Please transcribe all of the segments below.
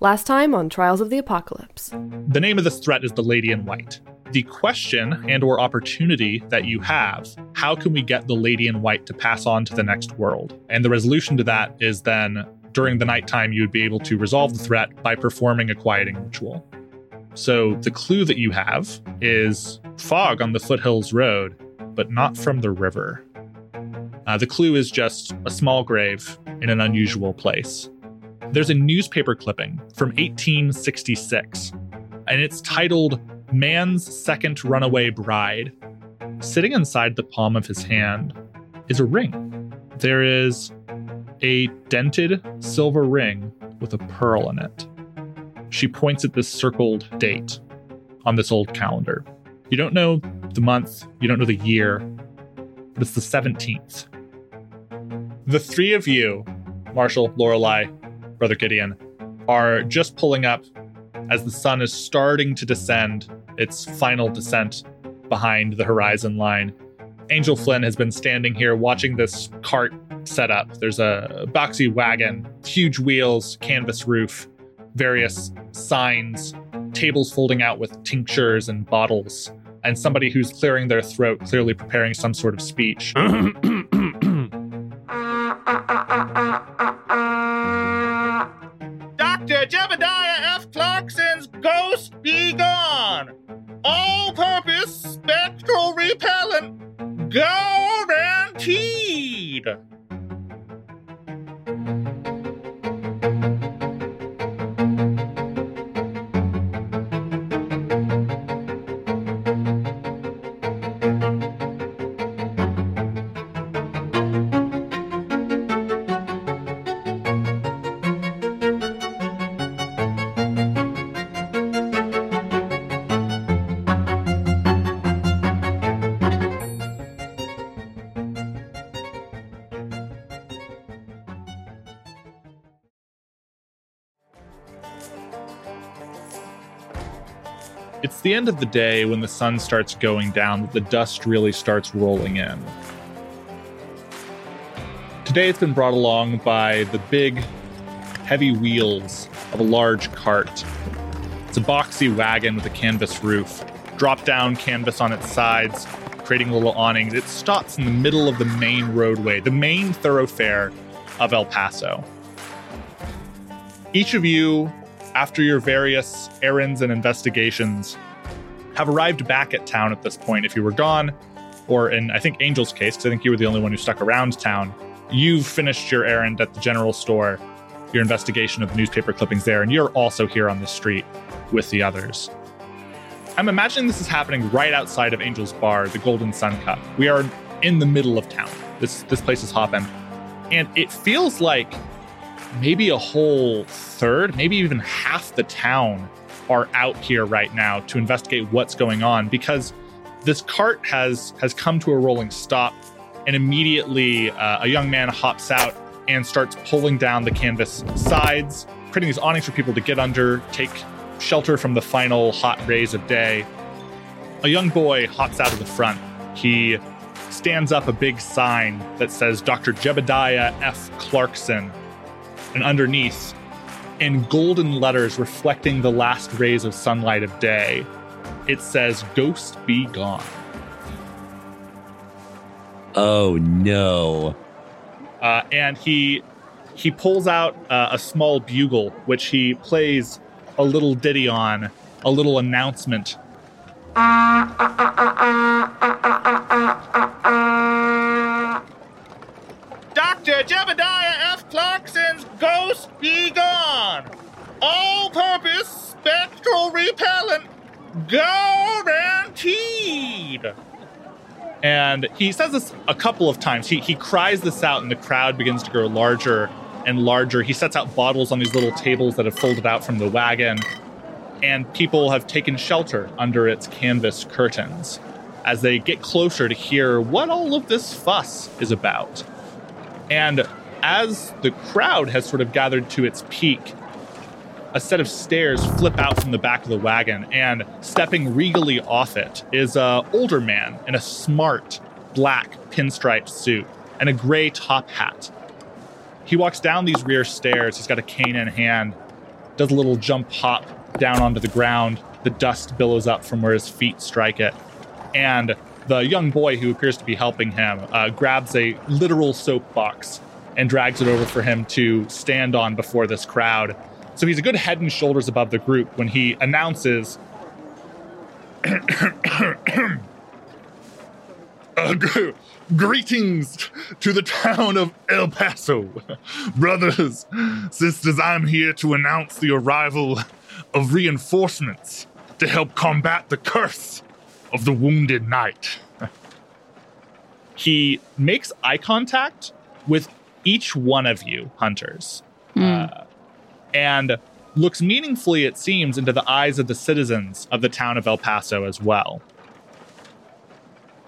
Last time on Trials of the Apocalypse. The name of this threat is the Lady in White. The question and or opportunity that you have, how can we get the Lady in White to pass on to the next world? And the resolution to that is then during the nighttime you would be able to resolve the threat by performing a quieting ritual. So the clue that you have is fog on the foothills road, but not from the river. Uh, the clue is just a small grave in an unusual place. There's a newspaper clipping from 1866, and it's titled Man's Second Runaway Bride. Sitting inside the palm of his hand is a ring. There is a dented silver ring with a pearl in it. She points at this circled date on this old calendar. You don't know the month, you don't know the year, but it's the 17th. The three of you, Marshall, Lorelei, Brother Gideon, are just pulling up as the sun is starting to descend its final descent behind the horizon line. Angel Flynn has been standing here watching this cart set up. There's a boxy wagon, huge wheels, canvas roof, various signs, tables folding out with tinctures and bottles, and somebody who's clearing their throat, clearly preparing some sort of speech. Dr. Jebediah F. Clarkson's Ghost Be Gone! All purpose spectral repellent guaranteed! It's the end of the day when the sun starts going down that the dust really starts rolling in. Today it's been brought along by the big, heavy wheels of a large cart. It's a boxy wagon with a canvas roof, drop down canvas on its sides, creating little awnings. It stops in the middle of the main roadway, the main thoroughfare of El Paso. Each of you after your various errands and investigations, have arrived back at town at this point. If you were gone, or in I think Angel's case, because I think you were the only one who stuck around town, you've finished your errand at the general store, your investigation of the newspaper clippings there, and you're also here on the street with the others. I'm imagining this is happening right outside of Angel's Bar, the Golden Sun Cup. We are in the middle of town. This this place is hopping. And it feels like maybe a whole third, maybe even half the town are out here right now to investigate what's going on because this cart has has come to a rolling stop and immediately uh, a young man hops out and starts pulling down the canvas sides creating these awnings for people to get under take shelter from the final hot rays of day. A young boy hops out of the front. He stands up a big sign that says dr jebediah f. Clarkson and underneath, in golden letters reflecting the last rays of sunlight of day, it says, Ghost be gone. Oh no. Uh, and he he pulls out uh, a small bugle, which he plays a little ditty on, a little announcement. Dr. Jebediah F. Clarkson's Ghost Be Gone! All purpose spectral repellent guaranteed! And he says this a couple of times. He, he cries this out, and the crowd begins to grow larger and larger. He sets out bottles on these little tables that have folded out from the wagon, and people have taken shelter under its canvas curtains as they get closer to hear what all of this fuss is about. And as the crowd has sort of gathered to its peak, a set of stairs flip out from the back of the wagon, and stepping regally off it is a older man in a smart black pinstripe suit and a gray top hat. He walks down these rear stairs. He's got a cane in hand, does a little jump hop down onto the ground. The dust billows up from where his feet strike it. And the young boy who appears to be helping him uh, grabs a literal soapbox and drags it over for him to stand on before this crowd. So he's a good head and shoulders above the group when he announces Uh, greetings to the town of El Paso. Brothers, sisters, I'm here to announce the arrival of reinforcements to help combat the curse of the wounded knight. he makes eye contact with each one of you hunters uh, and looks meaningfully it seems into the eyes of the citizens of the town of el paso as well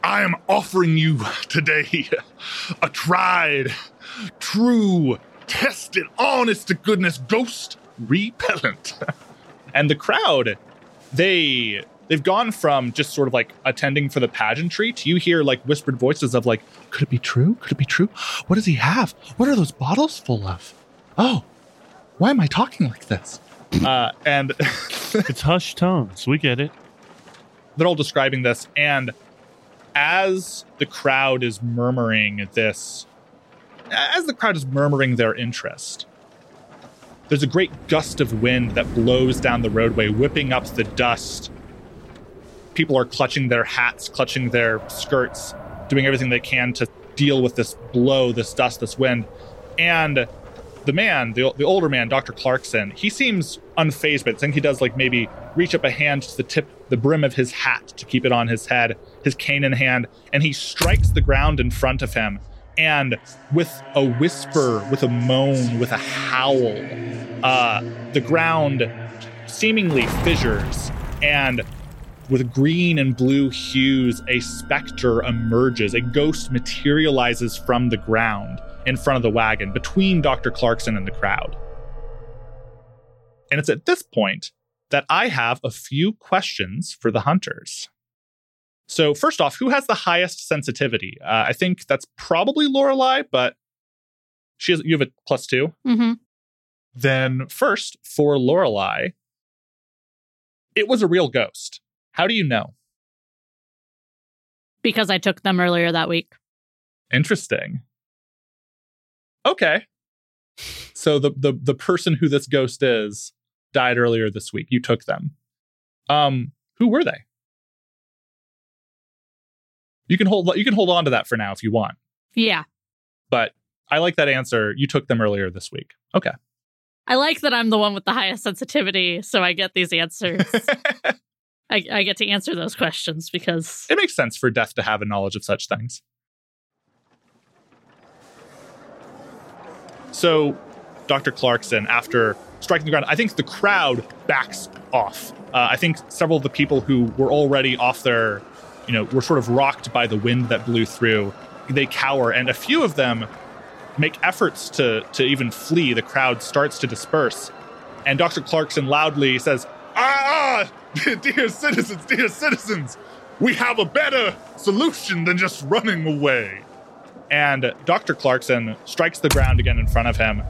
I am offering you today a tried, true, tested, honest to goodness ghost repellent. and the crowd they they've gone from just sort of like attending for the pageantry to you hear like whispered voices of like could it be true? Could it be true? What does he have? What are those bottles full of? Oh why am i talking like this? Uh, and It's hushed tones. We get it. they're all describing this and as the crowd is murmuring this as the crowd is murmuring their interest there's a great gust of wind that blows down the roadway whipping up the dust people are clutching their hats clutching their skirts doing everything they can to deal with this blow this dust this wind and the man, the, the older man, Dr. Clarkson, he seems unfazed, but I think he does like maybe reach up a hand to the tip, the brim of his hat to keep it on his head, his cane in hand, and he strikes the ground in front of him. And with a whisper, with a moan, with a howl, uh, the ground seemingly fissures, and with green and blue hues, a specter emerges. A ghost materializes from the ground in front of the wagon between Dr. Clarkson and the crowd. And it's at this point that I have a few questions for the hunters. So, first off, who has the highest sensitivity? Uh, I think that's probably Lorelei, but she has, you have a plus two. Mm-hmm. Then, first for Lorelei, it was a real ghost. How do you know? Because I took them earlier that week. Interesting. Okay. So the the the person who this ghost is died earlier this week. You took them. Um, who were they? You can hold you can hold on to that for now if you want. Yeah. But I like that answer. You took them earlier this week. Okay. I like that I'm the one with the highest sensitivity, so I get these answers. I, I get to answer those questions because it makes sense for death to have a knowledge of such things. So, Dr. Clarkson, after striking the ground, I think the crowd backs off. Uh, I think several of the people who were already off their, you know, were sort of rocked by the wind that blew through. They cower, and a few of them make efforts to to even flee. The crowd starts to disperse, and Dr. Clarkson loudly says, Ah, ah, dear citizens, dear citizens, we have a better solution than just running away. And Dr. Clarkson strikes the ground again in front of him.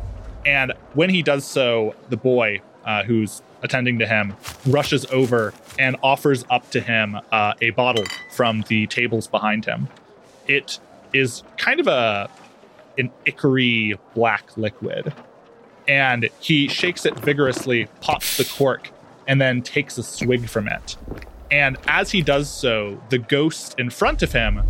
And when he does so, the boy uh, who's attending to him rushes over and offers up to him uh, a bottle from the tables behind him. It is kind of a an ichory black liquid. And he shakes it vigorously, pops the cork, and then takes a swig from it. And as he does so, the ghost in front of him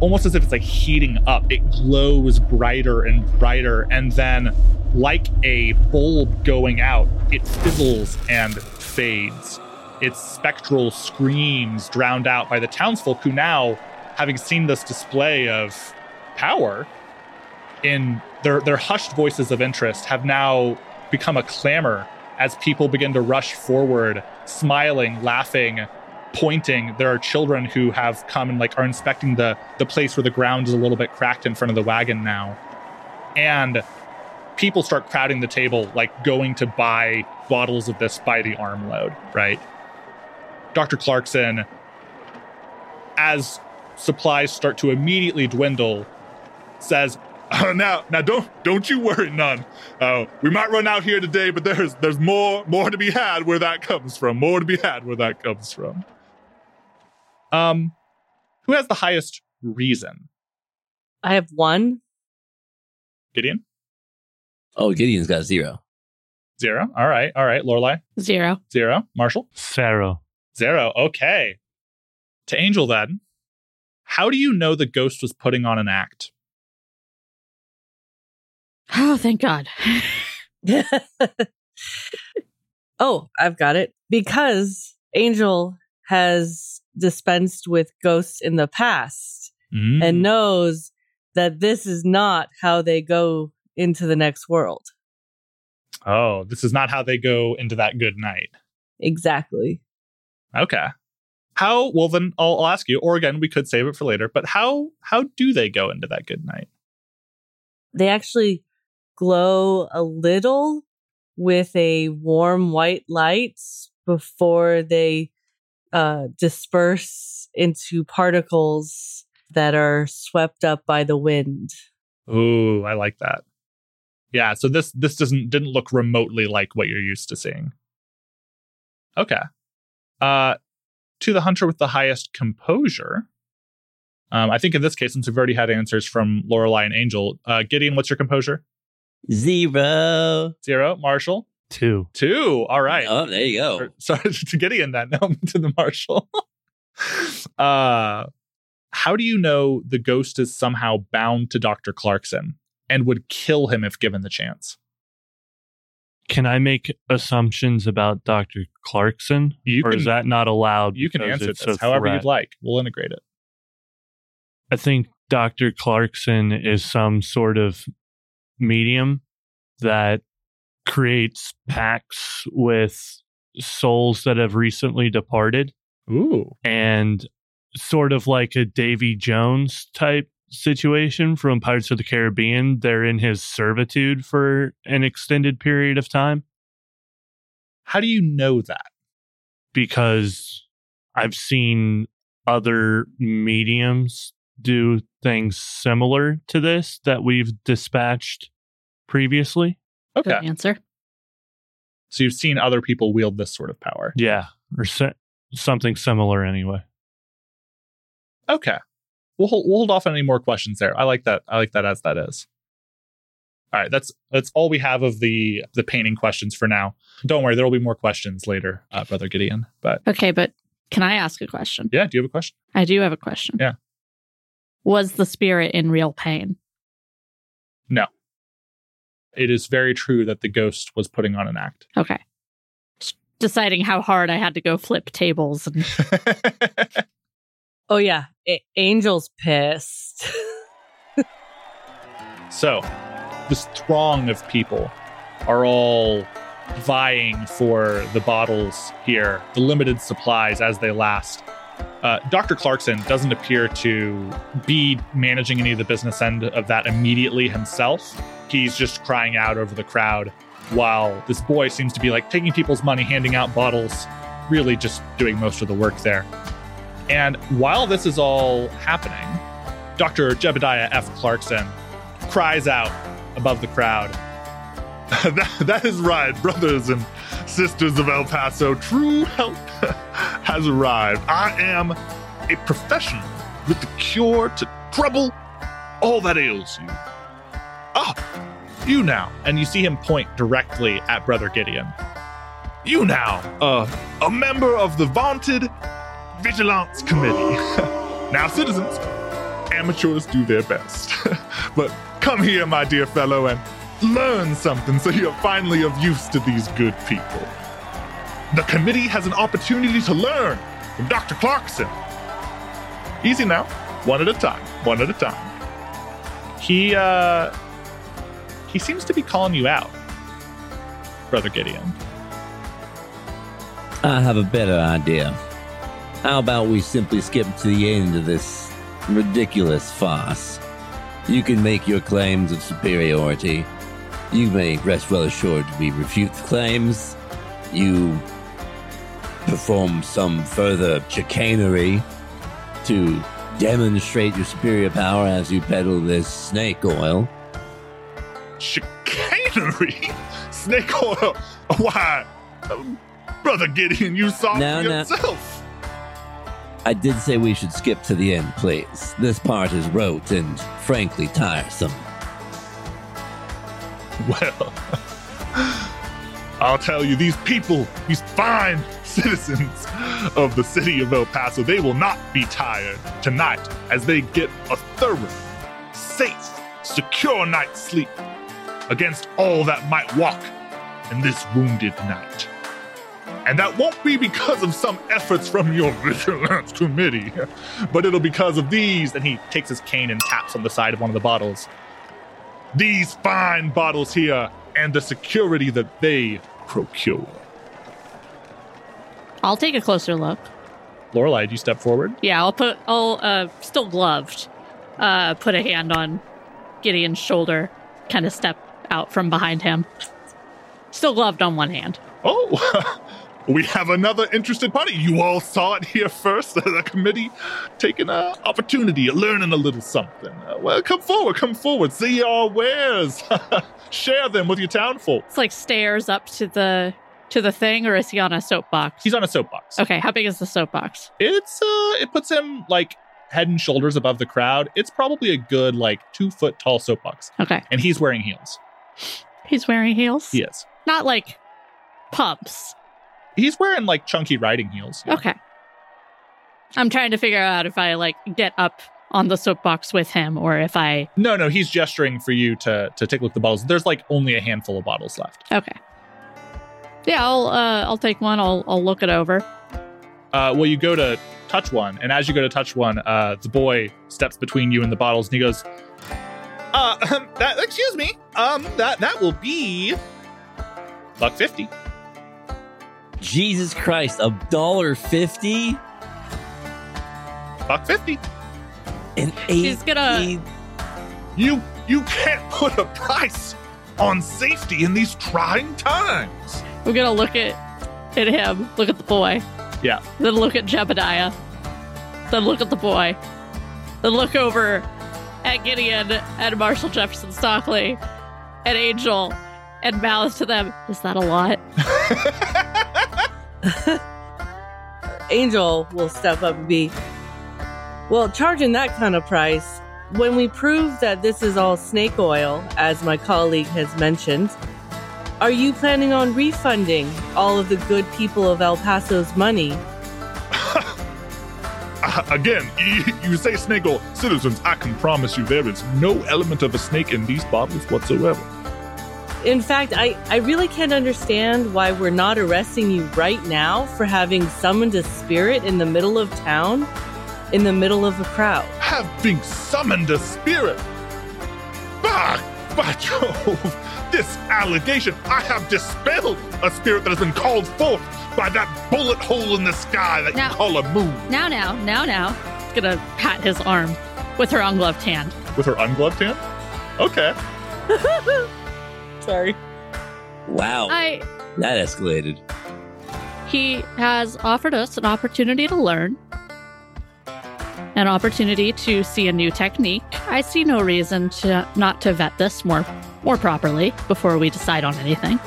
almost as if it's like heating up. It glows brighter and brighter, and then, like a bulb going out, it fizzles and fades. Its spectral screams drowned out by the townsfolk who now, having seen this display of power, in their their hushed voices of interest, have now become a clamor as people begin to rush forward, smiling, laughing, pointing. There are children who have come and like are inspecting the the place where the ground is a little bit cracked in front of the wagon now. And people start crowding the table like going to buy bottles of this by the armload right? Dr clarkson as supplies start to immediately dwindle says Uh, now, now, don't don't you worry, none. Uh, we might run out here today, but there's there's more more to be had where that comes from. More to be had where that comes from. Um, who has the highest reason? I have one. Gideon? Oh, Gideon's got zero. Zero. All right. All right. Lorelai? Zero. Zero. Marshall? Sarah. Zero. Okay. To Angel then. How do you know the ghost was putting on an act? Oh, thank God. oh, I've got it. Because Angel has dispensed with ghosts in the past Mm. and knows that this is not how they go into the next world. oh, this is not how they go into that good night. Exactly. Okay. How well then I'll, I'll ask you, or again, we could save it for later, but how how do they go into that good night? They actually glow a little with a warm white light before they uh, disperse into particles that are swept up by the wind. Ooh, I like that. Yeah, so this this doesn't didn't look remotely like what you're used to seeing. Okay. Uh to the hunter with the highest composure. Um, I think in this case, since we've already had answers from Lorelei and Angel, uh, Gideon, what's your composure? Zero. Zero. Marshall, Two. two. All right. Oh, there you go. Sorry to Gideon that No, to the Marshall. uh, how do you know the ghost is somehow bound to Dr. Clarkson and would kill him if given the chance? Can I make assumptions about Dr. Clarkson? You or can- is that not allowed? You can answer it's this however threat? you'd like. We'll integrate it. I think Dr. Clarkson is some sort of medium that creates packs with souls that have recently departed Ooh. and sort of like a Davy Jones type situation from Pirates of the Caribbean. They're in his servitude for an extended period of time How do you know that? because I've seen other mediums do things similar to this that we've dispatched previously. Okay. Good answer. So you've seen other people wield this sort of power. Yeah, or se- something similar anyway. Okay. We'll hold, we'll hold off on any more questions there. I like that. I like that as that is. All right, that's that's all we have of the the painting questions for now. Don't worry, there will be more questions later, uh, brother Gideon. But Okay, but can I ask a question? yeah, do you have a question? I do have a question. Yeah. Was the spirit in real pain? No. It is very true that the ghost was putting on an act. Okay. Just Deciding how hard I had to go flip tables and Oh yeah, A- Angel's pissed. So, this throng of people are all vying for the bottles here, the limited supplies as they last. Uh, Dr. Clarkson doesn't appear to be managing any of the business end of that immediately himself. He's just crying out over the crowd while this boy seems to be like taking people's money, handing out bottles, really just doing most of the work there. And while this is all happening, Dr. Jebediah F. Clarkson cries out above the crowd. that, that is right, brothers and sisters of El Paso. True help has arrived. I am a professional with the cure to trouble all that ails you. Ah, you now. And you see him point directly at Brother Gideon. You now, uh, a member of the vaunted Vigilance Committee. now, citizens, amateurs do their best. but come here, my dear fellow, and learn something so you're finally of use to these good people. The committee has an opportunity to learn from Dr. Clarkson. Easy now, one at a time, one at a time. He uh he seems to be calling you out, Brother Gideon. I have a better idea. How about we simply skip to the end of this ridiculous farce? You can make your claims of superiority. You may rest well assured we refute the claims. You perform some further chicanery to demonstrate your superior power as you peddle this snake oil. Chicanery? Snake oil? Why? Brother Gideon, you saw No, it no. yourself. I did say we should skip to the end, please. This part is rote and frankly tiresome. Well, I'll tell you, these people, these fine citizens of the city of El Paso, they will not be tired tonight as they get a thorough, safe, secure night's sleep against all that might walk in this wounded night. And that won't be because of some efforts from your vigilance committee, but it'll be because of these. and he takes his cane and taps on the side of one of the bottles. these fine bottles here and the security that they procure. I'll take a closer look. Lorelai, do you step forward? Yeah, I'll put. I'll uh, still gloved. Uh, put a hand on Gideon's shoulder. Kind of step out from behind him. Still gloved on one hand. Oh, we have another interested party. You all saw it here first. The committee taking an opportunity learning a little something. Uh, well, come forward, come forward. See our wares. Share them with your townfolk. It's like stairs up to the to the thing, or is he on a soapbox? He's on a soapbox. okay. How big is the soapbox? It's uh it puts him like head and shoulders above the crowd. It's probably a good like two foot tall soapbox. Okay, And he's wearing heels. he's wearing heels. He is. Not like pumps. He's wearing like chunky riding heels. yeah. Okay. I'm trying to figure out if I like get up on the soapbox with him, or if I. No, no, he's gesturing for you to to take a look at the bottles. There's like only a handful of bottles left. Okay. Yeah, I'll uh, I'll take one. I'll I'll look it over. Uh, well, you go to touch one, and as you go to touch one, uh, the boy steps between you and the bottles, and he goes, Uh, that, excuse me. Um, that that will be "Buck fifty. Jesus Christ, a dollar fifty Buck fifty. and eight. She's gonna- You you can't put a price on safety in these trying times. We're gonna look at at him, look at the boy, Yeah. then look at Jebediah, then look at the boy, then look over at Gideon and Marshall Jefferson Stockley and Angel and mouth to them. Is that a lot? Angel will step up and be, well, charging that kind of price, when we prove that this is all snake oil, as my colleague has mentioned, are you planning on refunding all of the good people of El Paso's money? Again, you, say snake oil. Citizens, I can promise you there is no element of a snake in these bottles whatsoever. In fact, I, I really can't understand why we're not arresting you right now for having summoned a spirit in the middle of town, in the middle of a crowd. Having summoned a spirit. By, by Jove, this allegation, I have dispelled a spirit that has been called forth by that bullet hole in the sky that Now- you call a moon. Now, now, now, now. Gonna pat his arm with her ungloved hand. with her ungloved hand. Okay. Sorry. Wow, I that escalated. he has offered us an opportunity to learn, an opportunity to see a new technique. I see no reason to not to vet this more more properly before we decide on anything.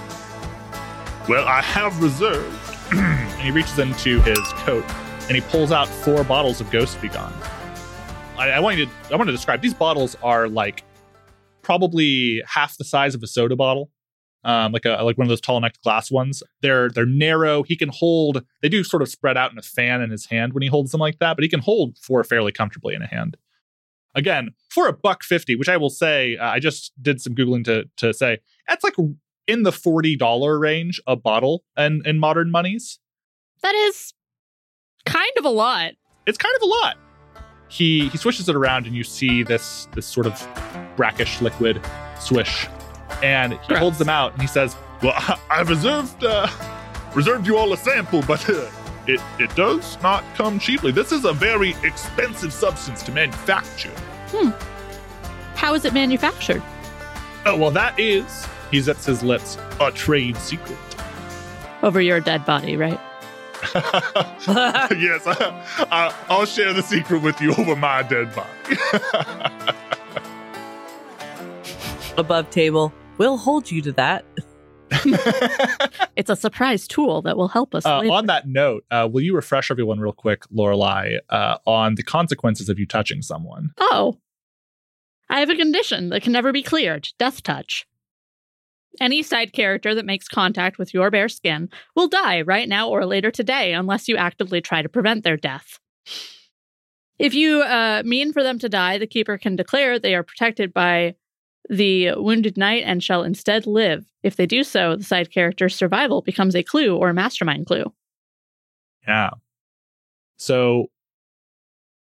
Well, I have reserved. and he reaches into his coat and he pulls out four bottles of Ghost Be Gone. I, I want you to I want to describe these bottles are like probably half the size of a soda bottle. Um, like a like one of those tall necked glass ones. They're they're narrow. He can hold. They do sort of spread out in a fan in his hand when he holds them like that, but he can hold four fairly comfortably in a hand. Again, for a buck fifty, which I will say, uh, I just did some googling to to say that's like in the forty dollar range a bottle, and in modern monies, That is kind of a lot. it's kind of a lot. He he swishes it around and you see this this sort of brackish liquid swish, and he Gross. holds them out and he says, Well, I, I've reserved uh, reserved you all a sample, but uh, it it does not come cheaply. This is a very expensive substance to manufacture. Hmm. How is it manufactured? "Oh well, that is." He zips his lips. A trade secret. Over your dead body, right? yes, I, I, I'll share the secret with you over my dead body. Above table. We'll hold you to that. It's a surprise tool that will help us. Uh, on that note, uh, will you refresh everyone real quick, Lorelai, uh, on the consequences of you touching someone? Oh. I have a condition that can never be cleared death touch. Any side character that makes contact with your bare skin will die right now or later today unless you actively try to prevent their death. If you uh, mean for them to die, the keeper can declare they are protected by the wounded knight and shall instead live. If they do so, the side character's survival becomes a clue or a mastermind clue. Yeah. So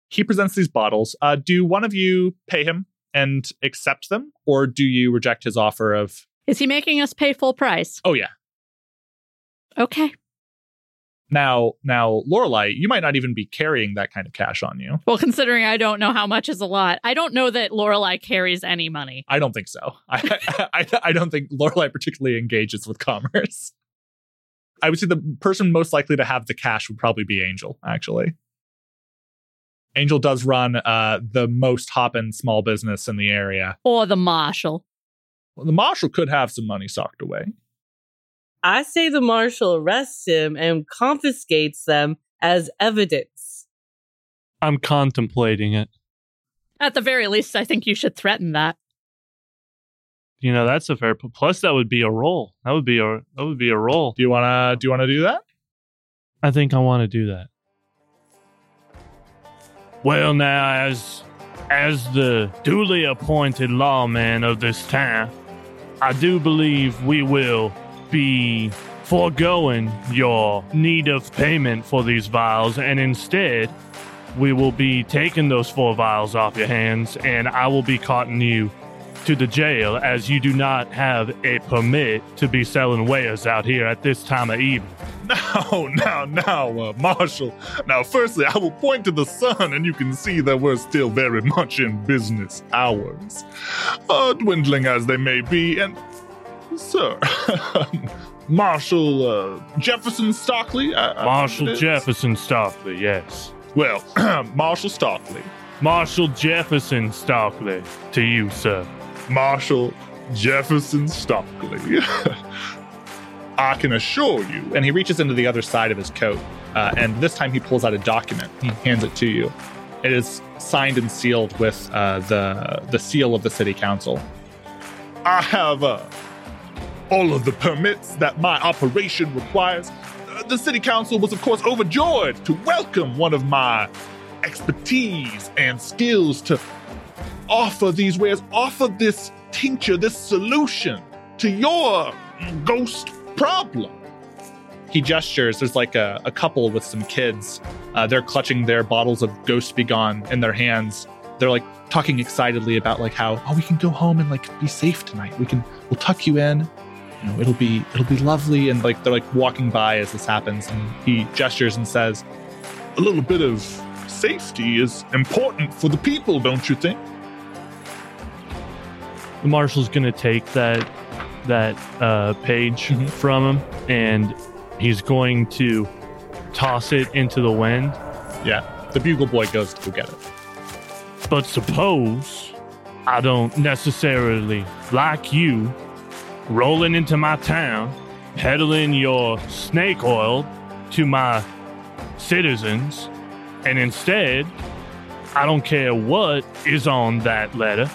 he presents these bottles. Uh, do one of you pay him and accept them, or do you reject his offer of, Is he making us pay full price? oh, yeah? Okay. Now, now, Lorelai, you might not even be carrying that kind of cash on you. Well, considering I don't know how much is a lot, I don't know that Lorelai carries any money. I don't think so. I, I, I don't think Lorelai particularly engages with commerce. I would say the person most likely to have the cash would probably be Angel, actually. Angel does run uh, the most hoppin' small business in the area. Or the marshal. Well, the marshal could have some money socked away. I say the marshal arrests him and confiscates them as evidence. I'm contemplating it. At the very least, I think you should threaten that. You know, that's a fair. p- Plus, that would be a roll. That would be a that would be a roll. Do you wanna do you wanna do that? I think I want to do that. Well, now, as as the duly appointed lawman of this town, I do believe we will be foregoing your need of payment for these vials, and instead, we will be taking those four vials off your hands, and I will be carting you to the jail as you do not have a permit to be selling wares out here at this time of evening. Now, now, now, uh, Marshal. Now, firstly, I will point to the sun, and you can see that we're still very much in business hours, uh, dwindling as they may be. And, sir, Marshal uh, Jefferson Stockley. I- I Marshal believe it is? Jefferson Stockley, yes. Well, Marshal Stockley. Marshal Jefferson Stockley, to you, sir. Marshal Jefferson Stockley. I can assure you. And he reaches into the other side of his coat, uh, and this time he pulls out a document. He hands it to you. It is signed and sealed with uh, the the seal of the city council. I have uh, all of the permits that my operation requires. Uh, the city council was, of course, overjoyed to welcome one of my expertise and skills to offer these wares, offer this tincture, this solution to your ghost problem. He gestures. There's like a, a couple with some kids. Uh, they're clutching their bottles of Ghost Be Gone in their hands. They're like talking excitedly about like how oh we can go home and like be safe tonight. We can we'll tuck you in. You know it'll be it'll be lovely. And like they're like walking by as this happens. And he gestures and says, A little bit of safety is important for the people, don't you think? The marshal's gonna take that that uh, page Mhm. from him, and he's going to toss it into the wind. yeah. The bugle boy goes to go get it. But suppose I don't necessarily like you rolling into my town, peddling your snake oil to my citizens, and instead, I don't care what is on that letter.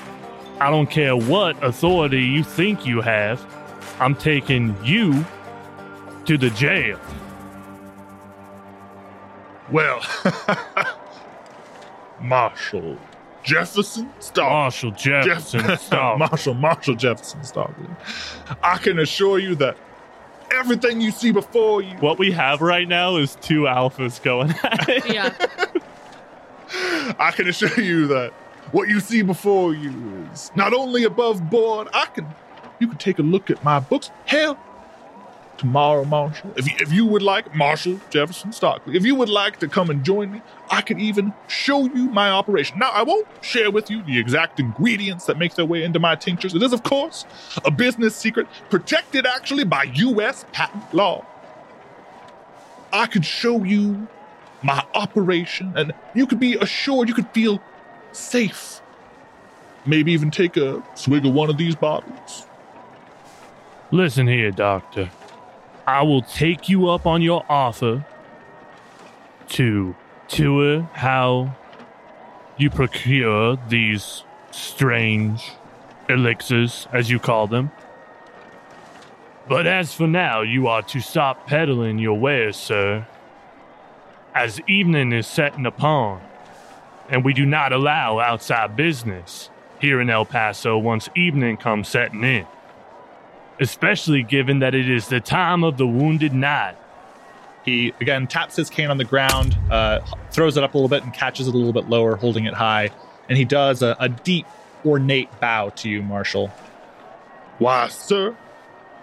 I don't care what authority you think you have. I'm taking you to the jail. Well, Marshal Jefferson Stockley. Marshal Jefferson Jeff- Stark. Marshall, Marshal Jefferson Stockley. I can assure you that everything you see before you, What we have right now is two alphas going at it. Yeah. I can assure you that what you see before you is not only above board. I can, you can take a look at my books. Hell, tomorrow, Marshall. if you, if you would like, Marshall Jefferson Stockley, if you would like to come and join me, I could even show you my operation. Now, I won't share with you the exact ingredients that make their way into my tinctures. It is, of course, a business secret protected actually by U.S. patent law. I could show you my operation, and you could be assured, you could feel safe. Maybe even take a swig of one of these bottles. Listen here, Doctor. I will take you up on your offer to tour how you procure these strange elixirs, as you call them. But as for now, you are to stop peddling your wares, sir, as evening is setting upon, and we do not allow outside business here in El Paso once evening comes setting in especially given that it is the time of the wounded knight. He again taps his cane on the ground, uh, throws it up a little bit, and catches it a little bit lower, holding it high. And he does a, a deep, ornate bow to you, Marshal. Why, sir,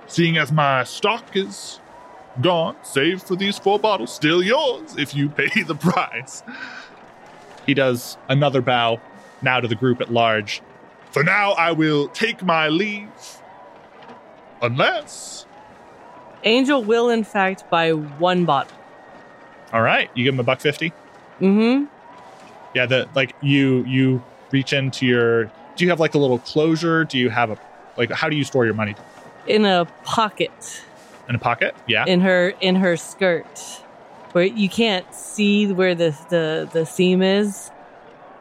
seeing as my stock is gone, save for these four bottles, still yours if you pay the price. He does another bow, now to the group at large. For now, I will take my leave. Unless. Angel will, in fact, buy one bottle. All right, you give him a buck fifty. Mm-hmm. Yeah, the like you you reach into your. Do you have like a little closure? Do you have a like? How do you store your money? In a pocket In a pocket? Yeah. in her in her skirt, where you can't see where the the, the seam is,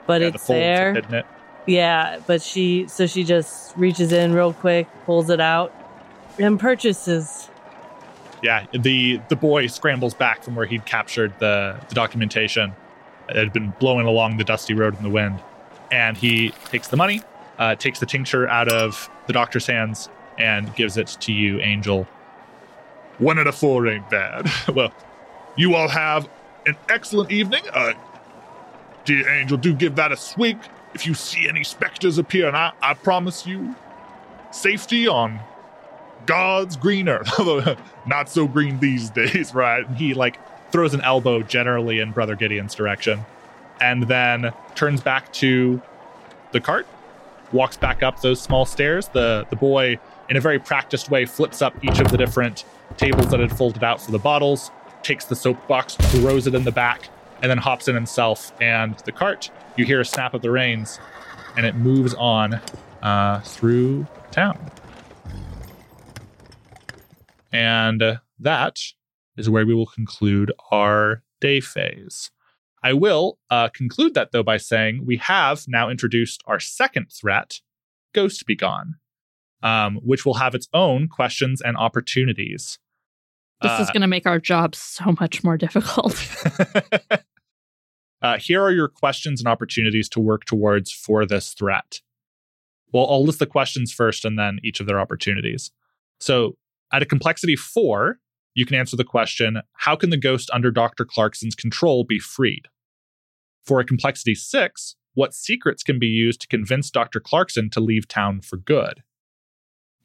but yeah, it's have there. it. Yeah, but she so she just reaches in real quick, pulls it out, and purchases. Yeah, the the boy scrambles back from where he'd captured the, the documentation that had been blowing along the dusty road in the wind, and he takes the money, uh, takes the tincture out of the doctor's hands, and gives it to you, Angel. One out of four ain't bad. well, you all have an excellent evening. Uh, dear angel, do give that a swig if you see any specters appear, and I, I promise you safety on God's green earth. Although not so green these days, right? He like throws an elbow generally in Brother Gideon's direction, and then turns back to the cart, walks back up those small stairs. The the boy, in a very practiced way, flips up each of the different tables that had folded out for the bottles, takes the soapbox, throws it in the back, and then hops in himself and the cart. You hear a snap of the reins, and it moves on uh, through town. And that is where we will conclude our day phase. I will uh, conclude that, though, by saying we have now introduced our second threat, Ghost Be Gone, um, which will have its own questions and opportunities. This is Uh, going to make our job so much more difficult. uh, here are your questions and opportunities to work towards for this threat. Well, I'll list the questions first and then each of their opportunities. So, at a complexity four, you can answer the question How can the ghost under Dr. Clarkson's control be freed? For a complexity six, what secrets can be used to convince Dr. Clarkson to leave town for good?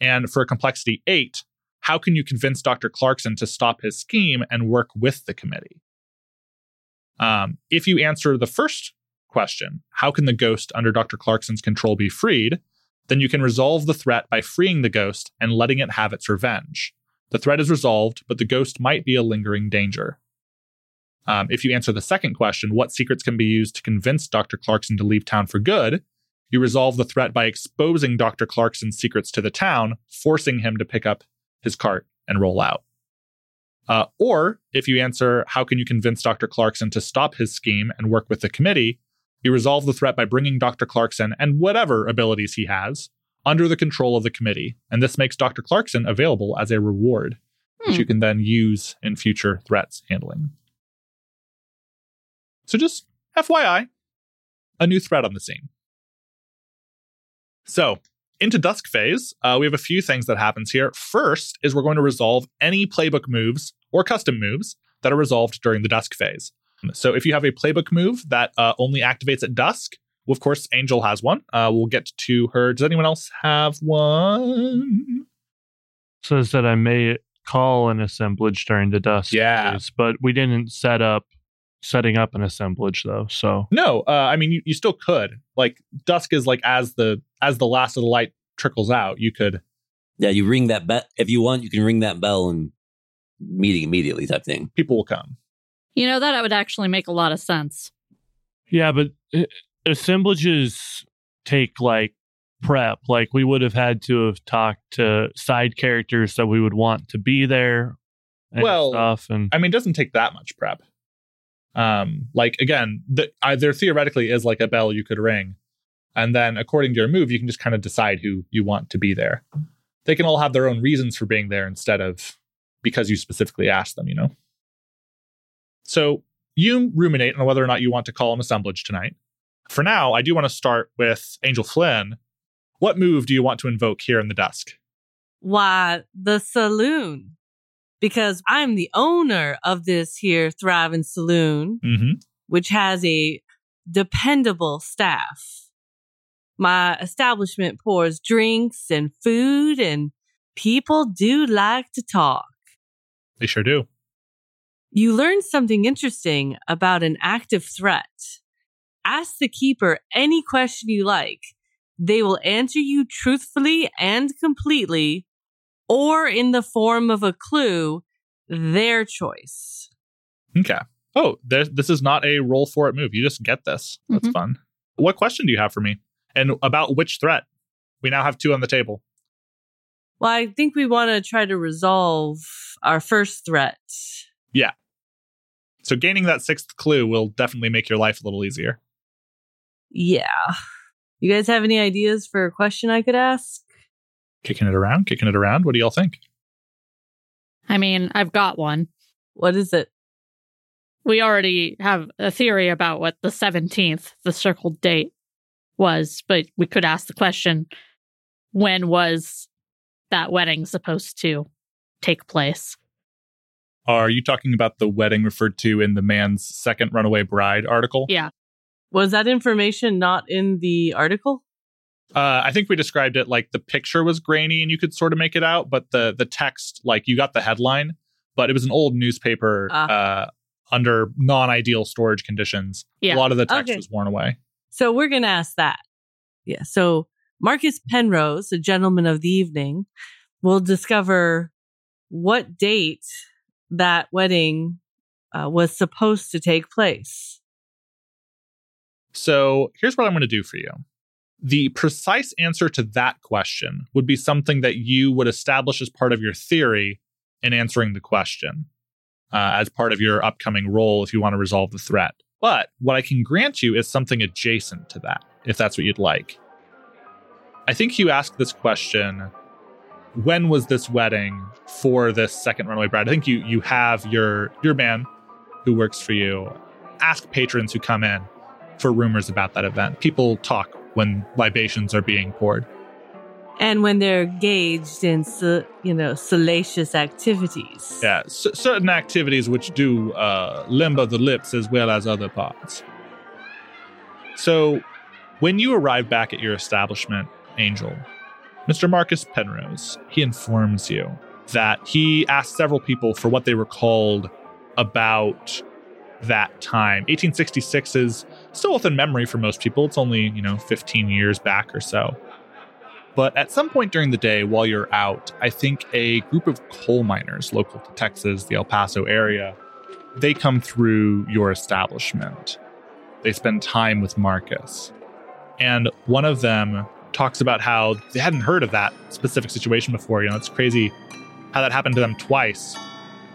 And for a complexity eight, how can you convince Dr. Clarkson to stop his scheme and work with the committee? Um, if you answer the first question, how can the ghost under Dr. Clarkson's control be freed? Then you can resolve the threat by freeing the ghost and letting it have its revenge. The threat is resolved, but the ghost might be a lingering danger. Um, if you answer the second question, what secrets can be used to convince Dr. Clarkson to leave town for good? You resolve the threat by exposing Dr. Clarkson's secrets to the town, forcing him to pick up his cart and roll out. Uh, or if you answer, how can you convince Dr. Clarkson to stop his scheme and work with the committee? You resolve the threat by bringing Dr. Clarkson and whatever abilities he has under the control of the committee. And this makes Dr. Clarkson available as a reward, which Hmm. you can then use in future threats handling. So just FYI, a new threat on the scene. So, into dusk phase, uh, we have a few things that happens here. First is we're going to resolve any playbook moves or custom moves that are resolved during the dusk phase. So if you have a playbook move that uh, only activates at dusk, well, of course, Angel has one. Uh, we'll get to her. Does anyone else have one? Says that I may call an assemblage during the dusk. Yeah. phase, but we didn't set up setting up an assemblage though. So No, uh, I mean you, you still could. Like dusk is like as the as the last of the light trickles out, you could. Yeah, you ring that bell. If you want, you can ring that bell and meeting immediately type thing. People will come. You know, that would actually make a lot of sense. yeah, but uh, assemblages take like prep. Like we would have had to have talked to side characters that we would want to be there and Well, stuff. And I mean, it doesn't take that much prep. Um, like again, the, uh, there theoretically is like a bell you could ring, and then according to your move, you can just kind of decide who you want to be there. They can all have their own reasons for being there instead of because you specifically asked them. You know. So you ruminate on whether or not you want to call an assemblage tonight. For now, I do want to start with Angel Flynn. What move do you want to invoke here in the dusk? Why, the saloon. Because I'm the owner of this here thriving saloon, Mm-hmm. which has a dependable staff. My establishment pours drinks and food, and people do like to talk. They sure do. You learn something interesting about an active threat. Ask the keeper any question you like. They will answer you truthfully and completely, or in the form of a clue, their choice. Okay. Oh, there, this is not a roll for it move. You just get this. That's Mhm. fun. What question do you have for me? And about which threat? We now have two on the table. Well, I think we want to try to resolve our first threat. So gaining that sixth clue will definitely make your life a little easier. Yeah. You guys have any ideas for a question I could ask? Kicking it around, kicking it around. What do y'all think? I mean, I've got one. What is it? We already have a theory about what the 17th, the circled date, was, but we could ask the question when was that wedding supposed to take place? Are you talking about the wedding referred to in the man's second runaway bride article? Yeah. Was that information not in the article? Uh, I think we described it like the picture was grainy and you could sort of make it out, but the the text, like you got the headline, but it was an old newspaper Ah. uh, under non-ideal storage conditions. Yeah. A lot of the text Okay. was worn away. So we're going to ask that. Yeah. So Marcus Penrose, a gentleman of the evening, will discover what date that wedding uh, was supposed to take place. So here's what I'm going to do for you. The precise answer to that question would be something that you would establish as part of your theory in answering the question, uh, as part of your upcoming roll if you want to resolve the threat. But what I can grant you is something adjacent to that, if that's what you'd like. I think you asked this question when was this wedding for this second runaway bride? I think you you have your your man who works for you ask patrons who come in for rumors about that event. People talk when libations are being poured. And when they're engaged in, you know, salacious activities. Yeah, c- certain activities which do uh, limber the lips as well as other parts. So, when you arrive back at your establishment, Angel, Mr. Marcus Penrose, he informs you that he asked several people for what they recalled about that time. 1866 is still within memory for most people. It's only, you know, 15 years back or so. But at some point during the day while you're out, I think a group of coal miners local to Texas, the El Paso area, they come through your establishment. They spend time with Marcus. And one of them talks about how they hadn't heard of that specific situation before. You know, it's crazy how that happened to them twice.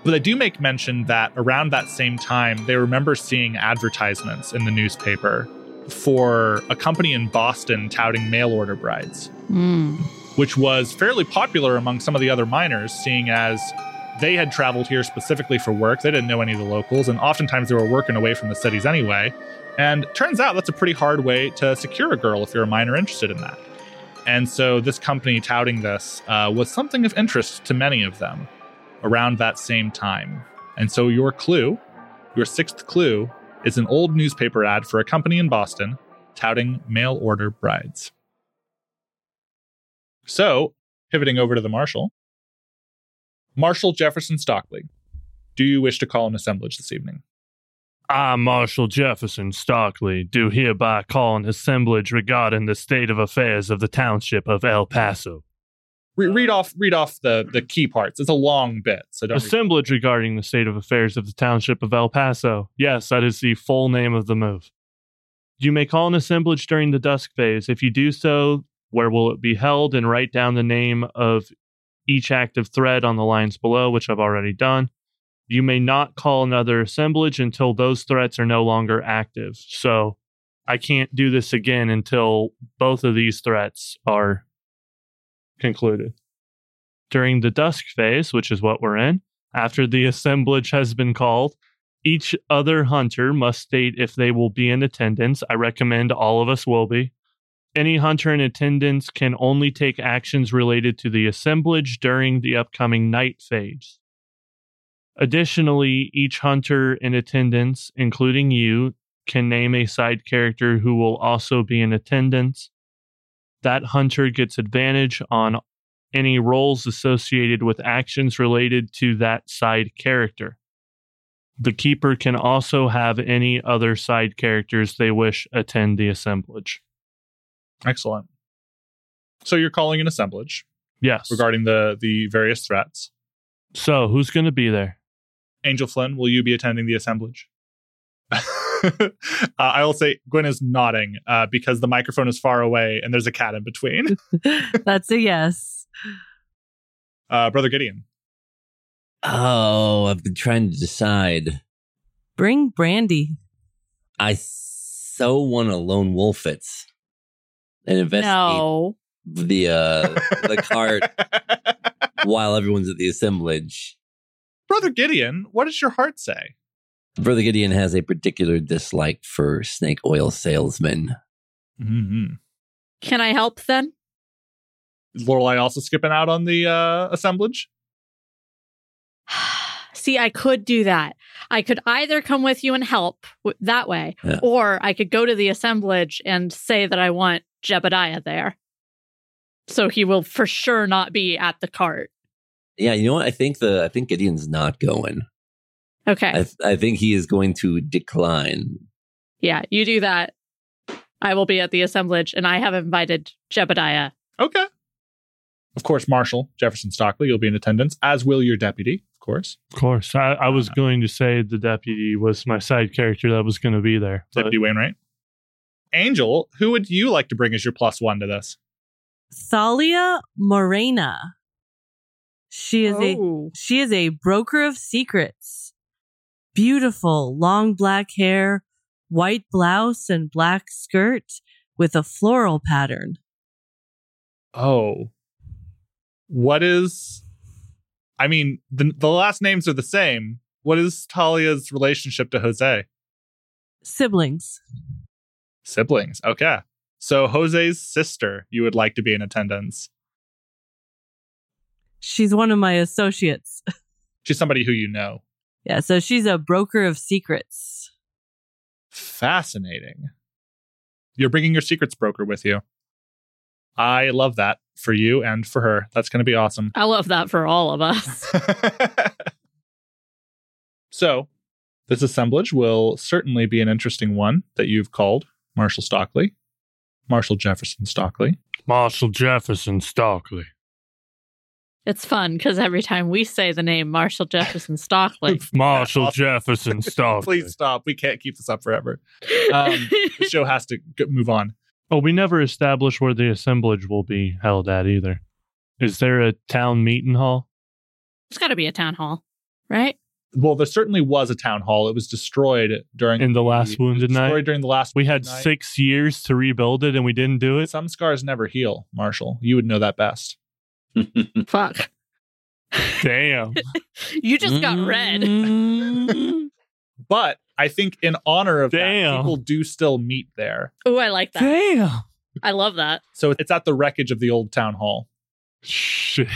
But they do make mention that around that same time, they remember seeing advertisements in the newspaper for a company in Boston touting mail order brides Hmm. which was fairly popular among some of the other miners, seeing as they had traveled here specifically for work. They didn't know any of the locals, and oftentimes they were working away from the cities anyway. And turns out that's a pretty hard way to secure a girl if you're a miner interested in that. And so this company touting this uh, was something of interest to many of them around that same time. And so your clue, your sixth clue, is an old newspaper ad for a company in Boston touting mail order brides. So, pivoting over to the Marshal, Marshal Jefferson Stockley, do you wish to call an assemblage this evening? I, Marshal Jefferson Starkley, do hereby call an assemblage regarding the state of affairs of the township of El Paso. Re- read off, read off the the key parts. It's a long bit, so don't. read- Assemblage regarding the state of affairs of the township of El Paso. Yes, that is the full name of the move. You may call an assemblage during the dusk phase. If you do so, where will it be held, and write down the name of each active thread on the lines below, which I've already done. You may not call another assemblage until those threats are no longer active. So I can't do this again until both of these threats are concluded. During the dusk phase, which is what we're in, after the assemblage has been called, each other hunter must state if they will be in attendance. I recommend all of us will be. Any hunter in attendance can only take actions related to the assemblage during the upcoming night phase. Additionally, each hunter in attendance, including you, can name a side character who will also be in attendance. That hunter gets advantage on any rolls associated with actions related to that side character. The keeper can also have any other side characters they wish attend the assemblage. Excellent. So you're calling an assemblage Yes. regarding the the various threats. so, who's going to be there? Angel Flynn, will you be attending the assemblage? uh, I will say Gwen is nodding uh, because the microphone is far away and there's a cat in between. That's a yes. Uh, Brother Gideon. Oh, I've been trying to decide. Bring Brandy. I so want to lone wolf it and investigate No. the uh, the cart while everyone's at the assemblage. Brother Gideon, what does your heart say? Brother Gideon has a particular dislike for snake oil salesmen. Mm-hmm. Can I help then? Is Lorelai also skipping out on the uh, assemblage? See, I could do that. I could either come with you and help w- that way, Yeah. or I could go to the assemblage and say that I want Jebediah there. So he will for sure not be at the cart. Yeah, you know what? I think the I think Gideon's not going. Okay. I th- I think he is going to decline. yeah, you do that. I will be at the assemblage and I have invited Jebediah. Okay. Of course, Marshall Jefferson Stockley, you'll be in attendance, as will your deputy, of course. Of course. I, I was uh, going to say the deputy was my side character that was going to be there. but- Deputy Wainwright. Angel, who would you like to bring as your plus one to this? Thalia Morena. She is a Oh. she is a broker of secrets. Beautiful, long black hair, white blouse and black skirt with a floral pattern. Oh. What is. I mean, the, the last names are the same. What is Talia's relationship to Jose? Siblings. Siblings. Okay. So Jose's sister, you would like to be in attendance. She's one of my associates. She's somebody who you know. Yeah, so she's a broker of secrets. Fascinating. You're bringing your secrets broker with you. I love that for you and for her. That's going to be awesome. I love that for all of us. so, this assemblage will certainly be an interesting one that you've called Marshall Stockley, Marshall Jefferson Stockley. Marshall Jefferson Stockley. It's fun because every time we say the name Marshall Jefferson Stockley, Marshall Jefferson Stockley. Please stop. We can't keep this up forever. Um, the show has to g- move on. Oh, we never established where the assemblage will be held at either. Is there a town meeting hall? it's got to be a town hall, right? Well, there certainly was a town hall. It was destroyed during In the last it was Wounded destroyed Night? During the last We had Night. six years to rebuild it and we didn't do it. Some scars never heal, Marshall. You would know that best. Fuck. Damn. You just got read. Mm. But I think in honor of that, Damn. people do still meet there. Oh, I like that. Damn. I love that. So it's at the wreckage of the old town hall. Shit.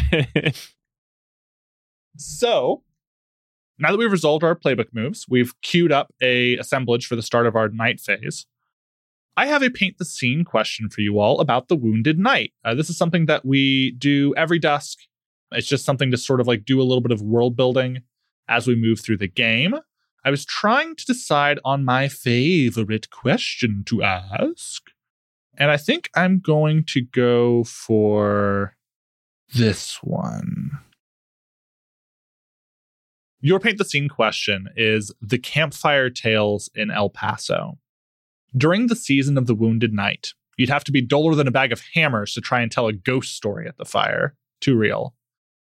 So now that we've resolved our playbook moves, we've queued up a assemblage for the start of our night phase. I have a paint the scene question for you all about the Wounded Knight. Uh, this is something that we do every dusk. It's just something to sort of like do a little bit of world building as we move through the game. I was trying to decide on my favorite question to ask. And I think I'm going to go for this one. Your paint the scene question is the campfire tales in El Paso. During the season of the Wounded Knight, You'd have to be duller than a bag of hammers to try and tell a ghost story at the fire. Too real.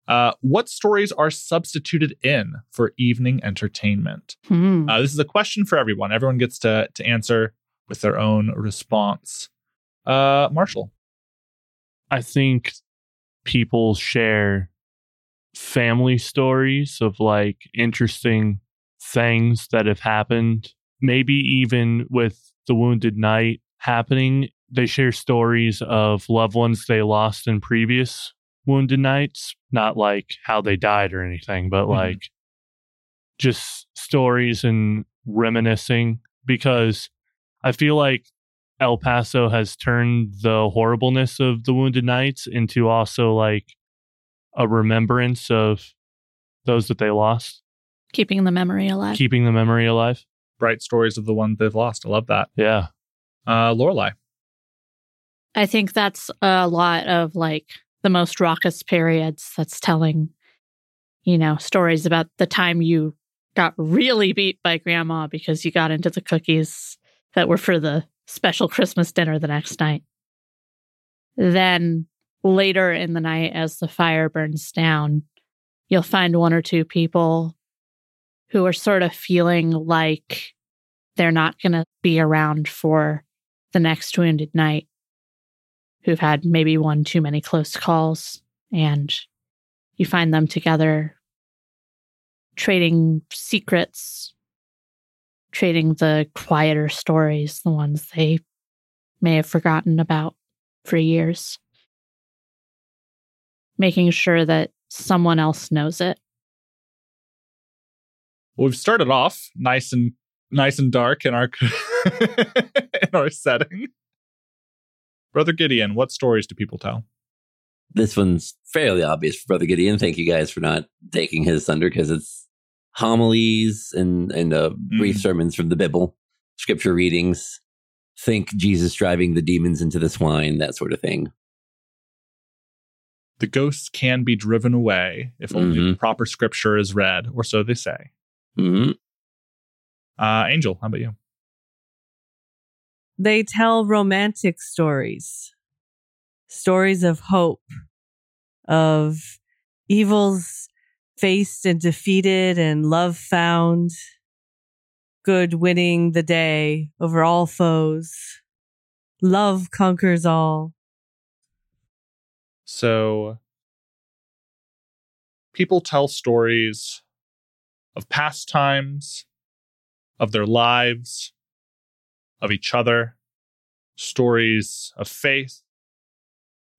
Uh, what stories are substituted in for evening entertainment? Hmm. Uh, this is a question for everyone. Everyone gets to to answer with their own response. Uh, Marshall. I think people share family stories of like interesting things that have happened. Maybe even with the Wounded Knight happening, they share stories of loved ones they lost in previous Wounded Knights. Not like how they died or anything, but Mhm. like just stories and reminiscing because I feel like El Paso has turned the horribleness of the Wounded Knights into also like a remembrance of those that they lost, Keeping the memory alive. keeping the memory alive. Bright stories of the ones they've lost. I love that. Yeah. Uh, Lorelai. I think that's a lot of like the most raucous periods that's telling, you know, stories about the time you got really beat by grandma because you got into the cookies that were for the special Christmas dinner the next night. Then later in the night, as the fire burns down, you'll find one or two people who are sort of feeling like they're not going to be around for the next wounded night who've had maybe one too many close calls and you find them together trading secrets trading the quieter stories the ones they may have forgotten about for years making sure that someone else knows it Well, we've started off nice and nice and dark in our in our setting. Brother Gideon, what stories do people tell? This one's fairly obvious for Brother Gideon. Thank you guys for not taking his thunder because it's homilies and and uh, brief sermons from the Bible, scripture readings. Think Jesus driving the demons into the swine, that sort of thing. The ghosts can be driven away if only the proper scripture is read, or so they say. Hmm Uh, Angel, how about you? They tell romantic stories, stories of hope, of evils faced and defeated, and love found, good winning the day over all foes. Love conquers all. So, people tell stories of past times, of their lives, of each other, stories of faith,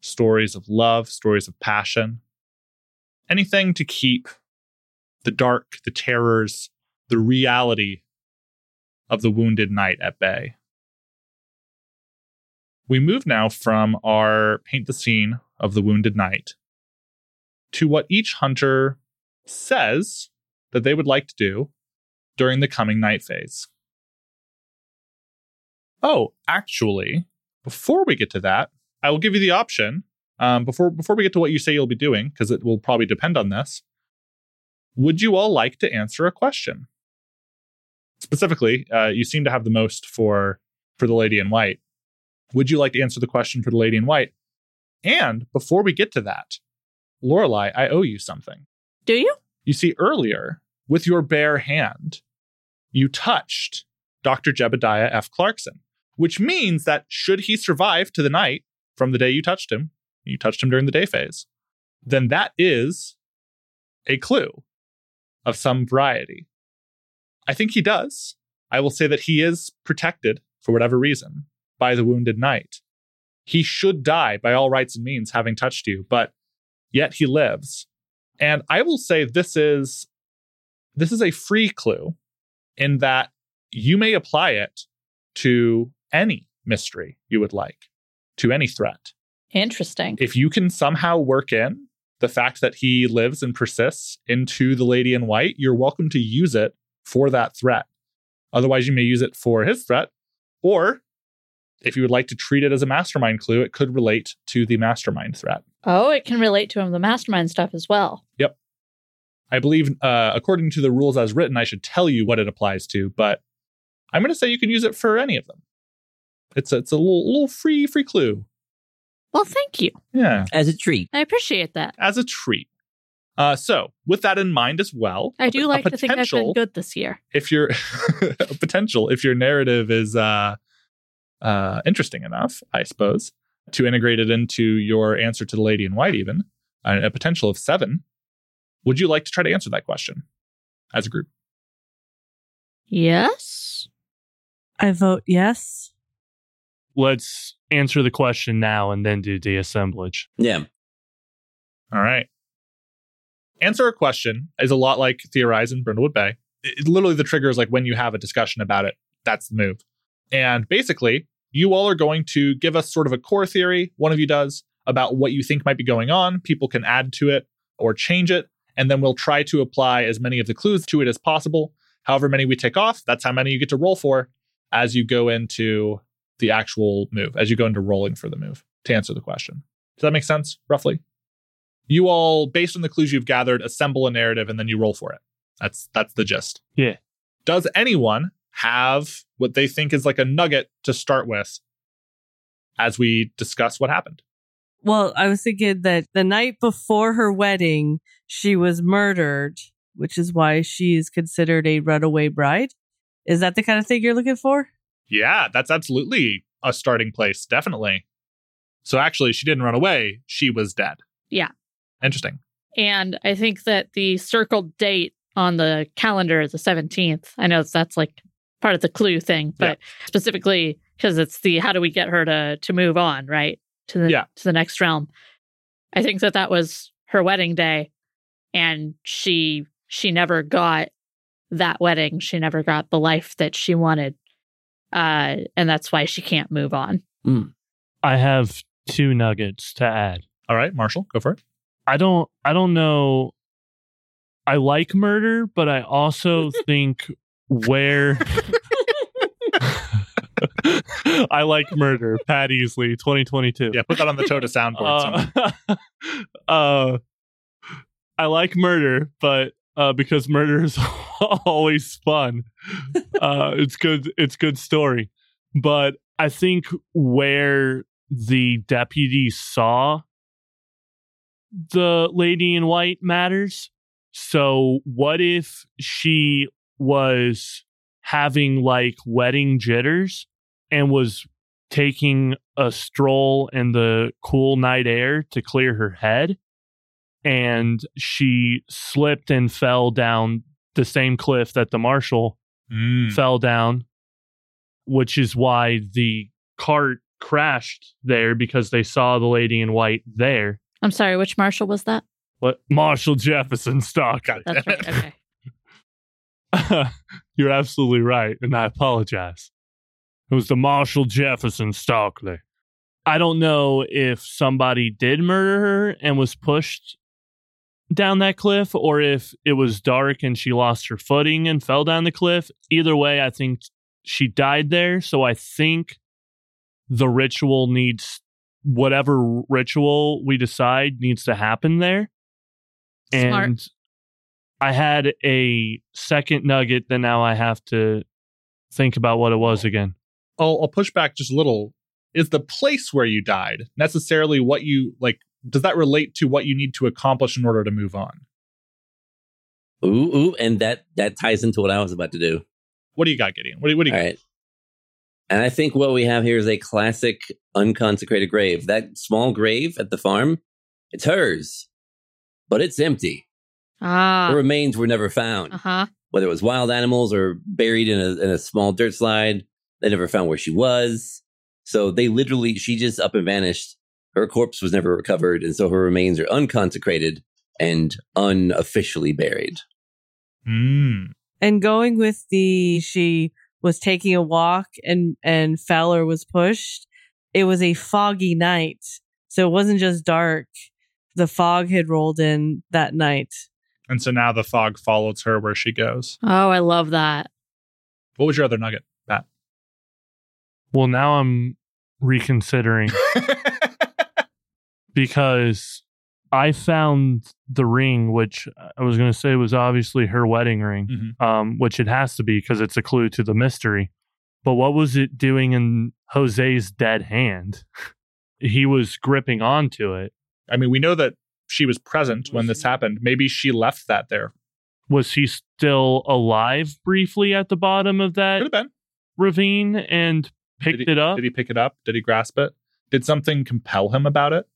stories of love, stories of passion. Anything to keep the dark, the terrors, the reality of the wounded knight at bay. We move now from our paint the scene of the wounded knight to what each hunter says that they would like to do during the coming night phase. Oh, actually, before we get to that, I will give you the option. Um, before before we get to what you say you'll be doing, because it will probably depend on this. Would you all like to answer a question? Specifically, uh, you seem to have the most for for the lady in white. Would you like to answer the question for the lady in white? And before we get to that, Lorelai, I owe you something. do you You see, earlier, with your bare hand, you touched Dr. Jebediah F. Clarkson, which means that should he survive to the night from the day you touched him, you touched him during the day phase, then that is a clue of some variety. I think he does. I will say that he is protected, for whatever reason, by the wounded knight. He should die by all rights and means, having touched you, but yet he lives. And I will say this is this is a free clue in that you may apply it to any mystery you would like, to any threat. interesting If you can somehow work in the fact that he lives and persists into the lady in white, you're welcome to use it for that threat. Otherwise, you may use it for his threat, or if you would like to treat it as a mastermind clue, it could relate to the mastermind threat. oh it can relate to him the mastermind stuff as well I believe, uh, according to the rules as written, I should tell you what it applies to, but I'm going to say you can use it for any of them. It's a, it's a little little free free clue. Well, thank you. Yeah, As a treat. I appreciate that. as a treat. Uh, so with that in mind as well, I do a like to think I've been potential- good this year. if your potential if your narrative is uh uh interesting enough i suppose to integrate it into your answer to the lady in white even uh, a potential of seven would you like to try to answer that question as a group Yes. I vote yes. Let's answer the question now and then do the assemblage. Yeah. all right answer a question is a lot like theorize in brindlewood bay it, literally the trigger is like when you have a discussion about it that's the move and basically you all are going to give us sort of a core theory one of you does about what you think might be going on people can add to it or change it and then we'll try to apply as many of the clues to it as possible. However many we take off that's how many you get to roll for as you go into the actual move as you go into rolling for the move to answer the question. Does that make sense roughly? You all based on the clues you've gathered assemble a narrative and then you roll for it. That's that's the gist. Yeah. does anyone have what they think is like a nugget to start with as we discuss what happened Well, I was thinking that the night before her wedding, she was murdered, which is why she is considered a runaway bride. Is that the kind of thing you're looking for? yeah that's absolutely a starting place definitely so actually she didn't run away she was dead Yeah. interesting And I think that the circled date on the calendar is the 17th. I know that's like part of the clue thing, but specifically because it's the how do we get her to to move on, right? To the Yeah. to the next realm. I think that that was her wedding day and she she never got that wedding. She never got the life that she wanted. Uh and that's why she can't move on. I have two nuggets to add. all right marshall go for it I don't I don't know I like murder, but I also think where I like murder. Pat Easley, 2022. yeah put that on the Toda soundboard. Uh, uh, I like murder, but uh, because murder is always fun, uh, it's good. It's good story. But I think where the deputy saw the lady in white matters. So what if she was having like wedding jitters and was taking a stroll in the cool night air to clear her head and she slipped and fell down the same cliff that the marshal Mm. fell down which is why the cart crashed there because they saw the lady in white there I'm sorry, which marshal was that? what marshall jefferson stock That's right. Okay. you're absolutely right and i apologize it was the marshall jefferson stockley i don't know if somebody did murder her and was pushed down that cliff or if it was dark and she lost her footing and fell down the cliff either way i think she died there so i think the ritual needs whatever ritual we decide needs to happen there Smart. and I had a second nugget that now I have to think about what it was again. I'll, I'll push back just a little. Is the place where you died necessarily what you like? Does that relate to what you need to accomplish in order to move on? Ooh, ooh, and that that ties into what I was about to do. What do you got, Gideon? What do you, what do you All got? right. And I think what we have here is a classic unconsecrated grave. That small grave at the farm, it's hers, but it's empty. Ah. The remains were never found. Uh huh. Whether it was wild animals or buried in a, in a small dirt slide, they never found where she was. So they literally, she just up and vanished. Her corpse was never recovered. And so her remains are unconsecrated and unofficially buried. Mm. And going with the she was taking a walk and and fell or was pushed. It was a foggy night, so it wasn't just dark. The fog had rolled in that night. And so now the fog follows her where she goes. Oh, I love that. What was your other nugget, Pat? Well, now I'm reconsidering because I found the ring, which I was going to say was obviously her wedding ring, Mhm. um, which it has to be because it's a clue to the mystery. But what was it doing in Jose's dead hand? he was gripping onto it. I mean, we know that she was present when this happened. Maybe she left that there. Was he still alive briefly at the bottom of Could that have been. ravine and picked Did he, it up? Did he pick it up? Did he grasp it? Did something compel him about it?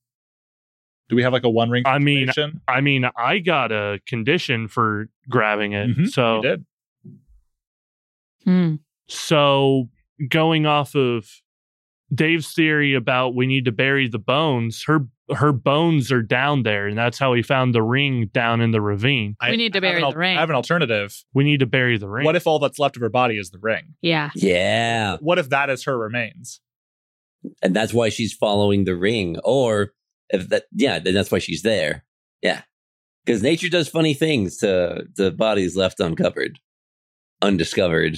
Do we have like a one ring? I mean. I mean, I got a condition for grabbing it. Mhm, so he did. Hmm. So going off of Dave's theory about we need to bury the bones, her her bones are down there, and that's how we found the ring down in the ravine. I- We need to have bury an the al- ring. I have an alternative. We need to bury the ring. What if all that's left of her body is the ring? Yeah. Yeah. What if that is her remains? And that's why she's following the ring. Or if that, yeah, then that's why she's there. Yeah. Because nature does funny things to the bodies left uncovered, undiscovered.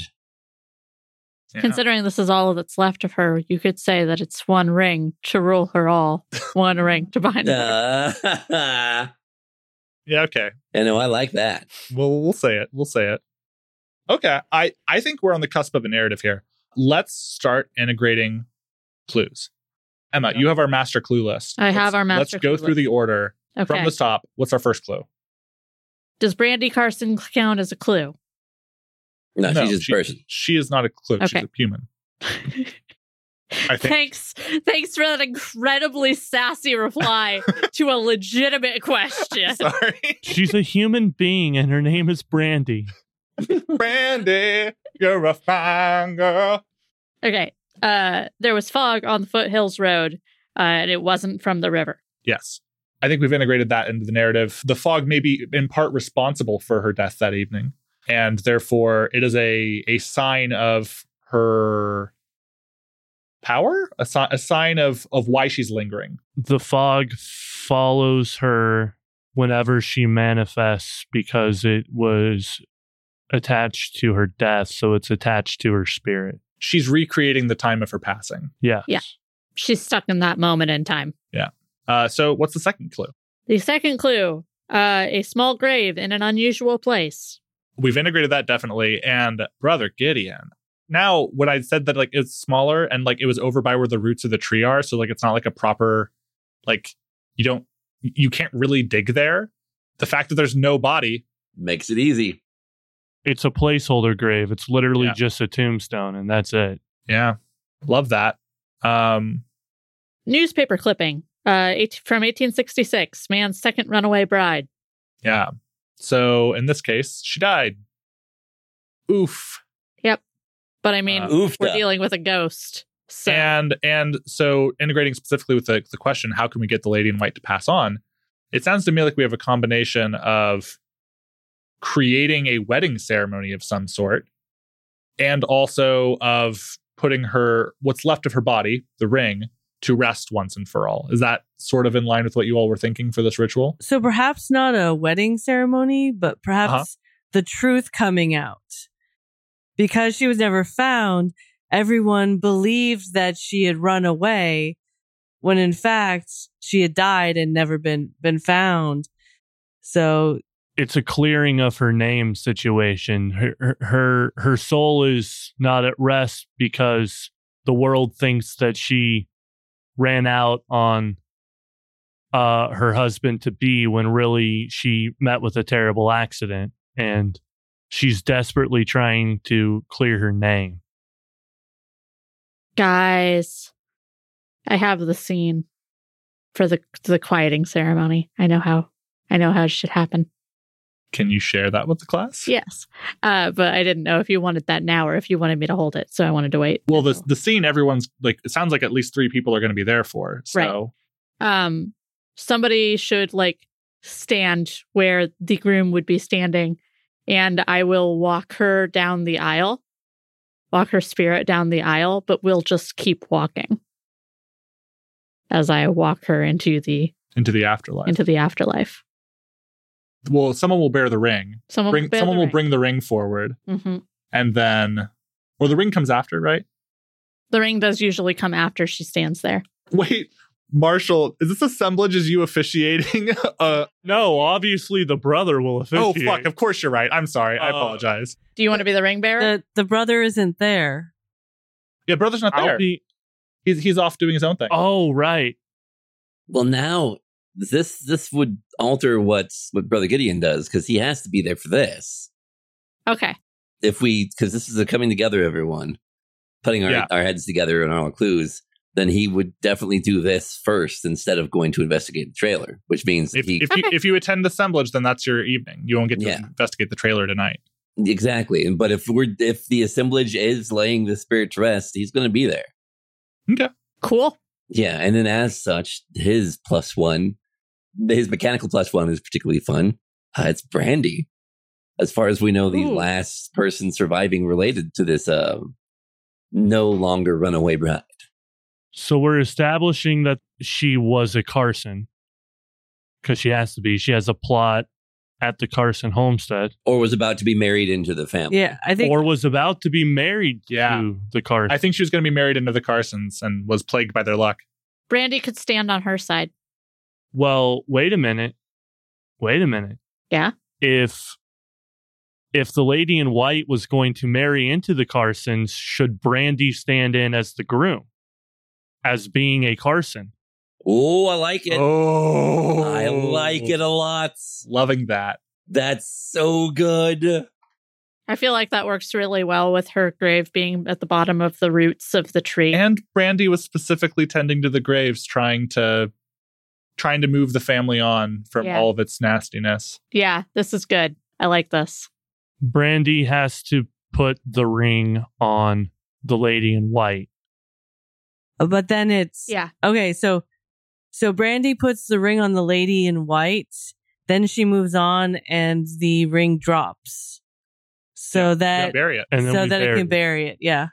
Yeah. Considering this is all that's left of her, you could say that it's one ring to rule her all, one ring to bind her. Uh, Yeah. Okay. I know, I like that. Well, we'll say it. We'll say it. Okay. I I think we're on the cusp of a narrative here. Let's start integrating clues. Emma, you have our master clue list. I have Let's- our master Let's go clue through list. the order Okay. from the top. What's our first clue? Does Brandy Carson count as a clue? No, she's just she, person. She is not a clue. She's a human. I think. Thanks. Thanks for that incredibly sassy reply to a legitimate question. Sorry, She's a human being, and her name is Brandy. Brandy. You're a fine girl. Okay. Uh, there was fog on the Foothills Road, uh, and it wasn't from the river. Yes. I think we've integrated that into the narrative. The fog may be in part responsible for her death that evening. And therefore, it is a, a sign of her power, a, si- a sign of, of why she's lingering. The fog follows her whenever she manifests because it was attached to her death, so it's attached to her spirit. She's recreating the time of her passing. Yes. Yeah. She's stuck in that moment in time. Yeah. Uh, so, what's the second clue? The second clue uh, a small grave in an unusual place. We've integrated that definitely. And brother Gideon. Now, when I said that like it's smaller and like it was over by where the roots of the tree are, so like it's not like a proper, like you don't, you can't really dig there. The fact that there's no body, Makes it easy. It's a placeholder grave. It's literally Yeah. just a tombstone, and that's it. yeah, love that. Um, Newspaper clipping uh, eight, from 1866 man's second runaway bride. yeah. So in this case, she died. Oof. Yep. But I mean, Uh, we're dealing with a ghost. So And and so integrating specifically with the, the question, how can we get the lady in white to pass on? It sounds to me like we have a combination of creating a wedding ceremony of some sort and also of putting her what's left of her body, the ring, to rest once and for all. Is that sort of in line with what you all were thinking for this ritual? So perhaps not a wedding ceremony, but perhaps Uh-huh. the truth coming out. Because she was never found, everyone believed that she had run away when in fact she had died and never been been found. So It's a clearing of her name situation. Her, her her her soul is not at rest because the world thinks that she ran out on uh her husband to be when really she met with a terrible accident and she's desperately trying to clear her name. guys, I have the scene for the the quieting ceremony. I know how I know how it should happen. Can you share that with the class? Yes, uh, but I didn't know if you wanted that now or if you wanted me to hold it, so I wanted to wait. Well, the the scene everyone's like it sounds like at least three people are going to be there for. So um somebody should like stand where the groom would be standing and I will walk her down the aisle. Walk her spirit down the aisle, but we'll just keep walking as I walk her into the into the afterlife. into the afterlife. Well, someone will bear the ring. Someone Bring will bear someone the will ring. bring the ring forward, Mhm. and then, or the ring comes after, right? The ring does usually come after she stands there. Wait, Marshall, is this assemblage as you officiating? uh, No, obviously the brother will officiate. oh fuck! Of course you're right. I'm sorry. I Uh, apologize. Do you want to be the ring bearer? the the brother isn't there. Yeah, brother's not there. I'll be. He's he's off doing his own thing. Oh right. Well, now this this would alter what what Brother Gideon does because he has to be there for this. Okay. If we because this is a coming together, everyone putting our Yeah. our heads together and our clues. Then he would definitely do this first instead of going to investigate the trailer, which means If, he if you Okay. if you attend the assemblage, then that's your evening. You won't get to Yeah. investigate the trailer tonight. exactly. But if we're if the assemblage is laying the spirit to rest, he's going to be there. Okay. Cool. Yeah, and then as such, his plus one, his mechanical plus one is particularly fun. Uh, it's Brandy. As far as we know, the Ooh. last person surviving related to this uh, no longer runaway bride. So we're establishing that she was a Carson because she has to be. She has a plot at the Carson homestead, Or was about to be married into the family. Yeah, I think or was about to be married Yeah. to the Carson. I think she was going to be married into the Carsons and was plagued by their luck. Brandy could stand on her side. Well, wait a minute. Wait a minute. Yeah? If if the lady in white was going to marry into the Carsons, should Brandy stand in as the groom, as being a Carson? Oh, I like it. Oh, I like it a lot. Loving that. That's so good. I feel like that works really well with her grave being at the bottom of the roots of the tree. And Brandy was specifically tending to the graves, trying to trying to move the family on from Yeah. all of its nastiness. yeah, this is good. I like this. Brandy has to put the ring on the lady in white. Oh, but then it's Yeah. Okay, so so Brandy puts the ring on the lady in white, then she moves on and the ring drops. So Yeah, that bury it. And then so we that it can bury it. Yeah.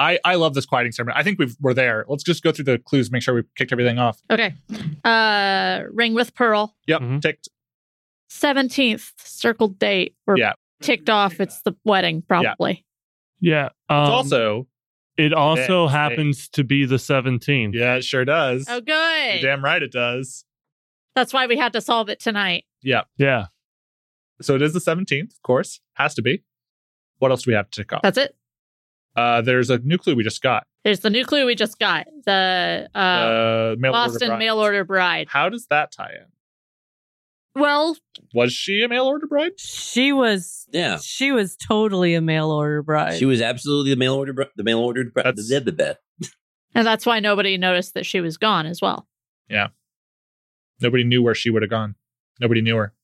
I, I love this quieting ceremony. I think we've we're there. Let's just go through the clues, make sure we've kicked everything off. Okay. Uh ring with pearl. Yep, Mhm. ticked. 17th circled date. We're Yeah. ticked off. It's the wedding, probably. Yeah. Um, It's also it also Hey, hey. happens to be the 17th. yeah, it sure does. Oh, You're good. damn right it does. That's why we had to solve it tonight. Yeah. Yeah. So it is the 17th, of course. Has to be. What else do we have to tick off? That's it. Uh, there's a new clue we just got. There's the new clue we just got. The uh, Uh, mail Boston bride. mail order bride. How does that tie in? Well, Was she a mail order bride? She was Yeah. she was totally a mail order bride. She was absolutely the mail order, br- the mail ordered, bride. That's- the, the, the, and that's why nobody noticed that she was gone as well. Yeah, nobody knew where she would have gone. Nobody knew her.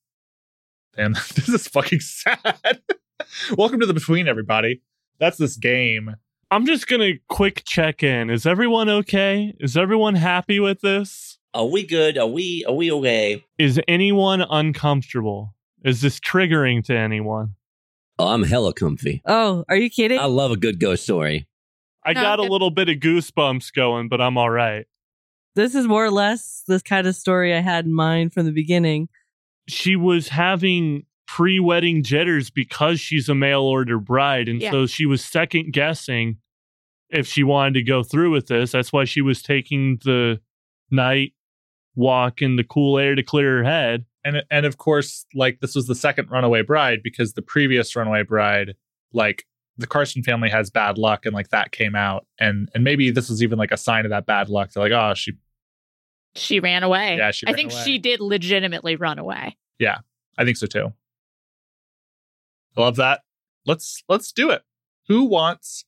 Damn, this is fucking sad. Welcome to the between, everybody. That's this game. I'm just going to quick check in. Is everyone okay? Is everyone happy with this? Are we good? Are we are we okay? Is anyone uncomfortable? Is this triggering to anyone? Oh, I'm hella comfy. oh, are you kidding? I love a good ghost story. I No, got a little bit of goosebumps going, but I'm all right. this is more or less this kind of story I had in mind from the beginning. She was having pre wedding jitters because she's a mail order bride. And Yeah. so she was second guessing if she wanted to go through with this. That's why she was taking the night walk in the cool air to clear her head. And and of course, like this was the second runaway bride because the previous runaway bride, like the Carson family has bad luck and like that came out. And and maybe this was even like a sign of that bad luck. They're like, oh, she She ran away. Yeah, she I think away. she did legitimately run away. Yeah I think so too. I love that. Let's let's do it. Who wants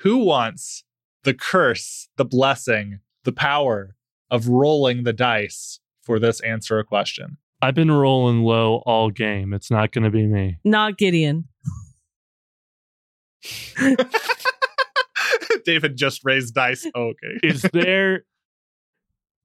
who wants the curse, the blessing, the power of rolling the dice for this answer a question? I've been rolling low all game. It's not going to be me. Not Gideon. David just raised dice. Oh, okay. Is there.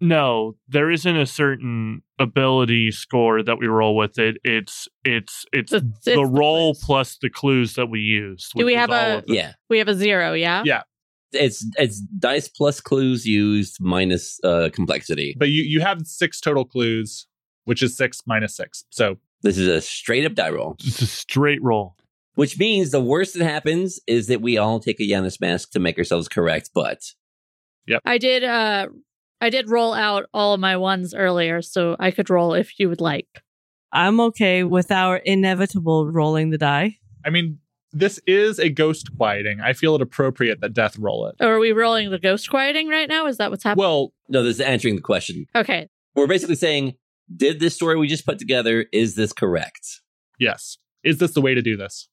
No, there isn't a certain ability score that we roll with it. It's it's it's It's- it's the the roll clues. plus the clues that we used. Do we have a- Yeah. We have a zero, yeah? Yeah. It's it's dice plus clues used minus uh complexity. But you you have six total clues, which is six minus six. So This is a straight up die roll. It's a straight roll. Which means the worst that happens is that we all take a Janus mask to make ourselves correct, but Yep. I did uh I did roll out all of my ones earlier, so I could roll if you would like. I'm okay with our inevitable rolling the die. I mean, This is a ghost quieting. I feel it appropriate that Death roll it. Or are we rolling the ghost quieting right now? Is that what's happening? Well, No, this is answering the question. okay. We're basically saying, did this story we just put together, is this correct? yes. Is this the way to do this?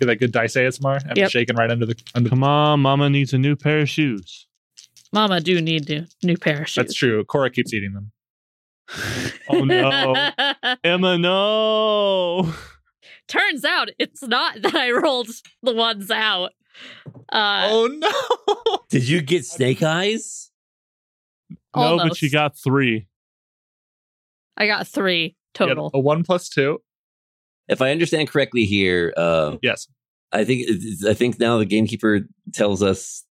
Get that good dice ASMR? I'm Yep. shaking right under the under. Come on, Mama needs a new pair of shoes. Mama do need a new pair of shoes. That's true. Cora keeps eating them. Oh no, Emma, no. Turns out it's not that I rolled the ones out. Uh, oh no! Did you get snake eyes? No, but you got three. I got three total. a one plus two. If I understand correctly here, uh, Yes. I think I think now the gamekeeper tells us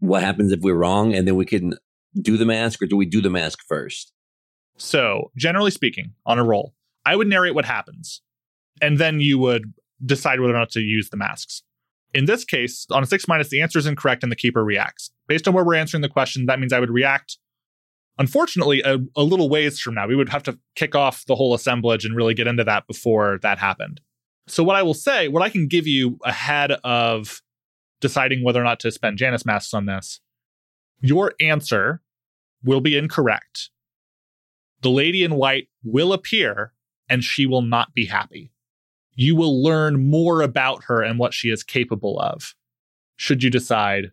what happens if we're wrong, and then we can do the mask, or do we do the mask first? So, generally speaking, on a roll, I would narrate what happens, and then you would decide whether or not to use the masks. In this case, on a six minus, the answer is incorrect and the keeper reacts. Based on where we're answering the question, that means I would react. Unfortunately, a, a little ways from now, we would have to kick off the whole assemblage and really get into that before that happened. So, what I will say, what I can give you ahead of deciding whether or not to spend Janus masks on this, your answer will be incorrect the lady in white will appear and she will not be happy. You will learn more about her and what she is capable of. Should you decide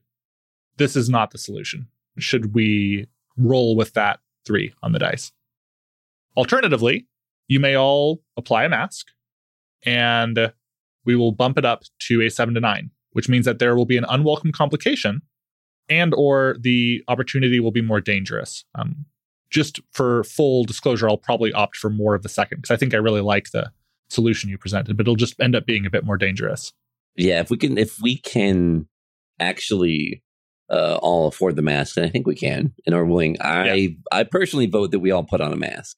this is not the solution? Should we roll with that three on the dice? Alternatively, you may all apply a mask and we will bump it up to a seven to nine, which means that there will be an unwelcome complication and or the opportunity will be more dangerous. Um, just for full disclosure, I'll probably opt for more of the second because I think I really like the solution you presented, but it'll just end up being a bit more dangerous. Yeah, if we can, if we can actually uh, all afford the mask, and I think we can, and are willing, I I personally vote that we all put on a mask.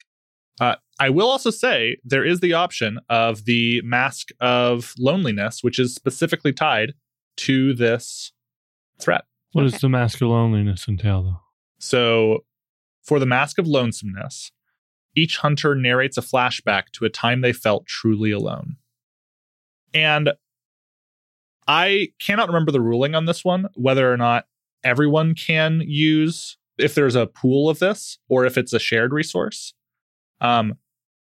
I will also say there is the option of the mask of loneliness, which is specifically tied to this threat. What Okay. does the mask of loneliness entail, though? So, for the Mask of Lonesomeness, each hunter narrates a flashback to a time they felt truly alone. And I cannot remember the ruling on this one, whether or not everyone can use, if there's a pool of this, or if it's a shared resource. Um,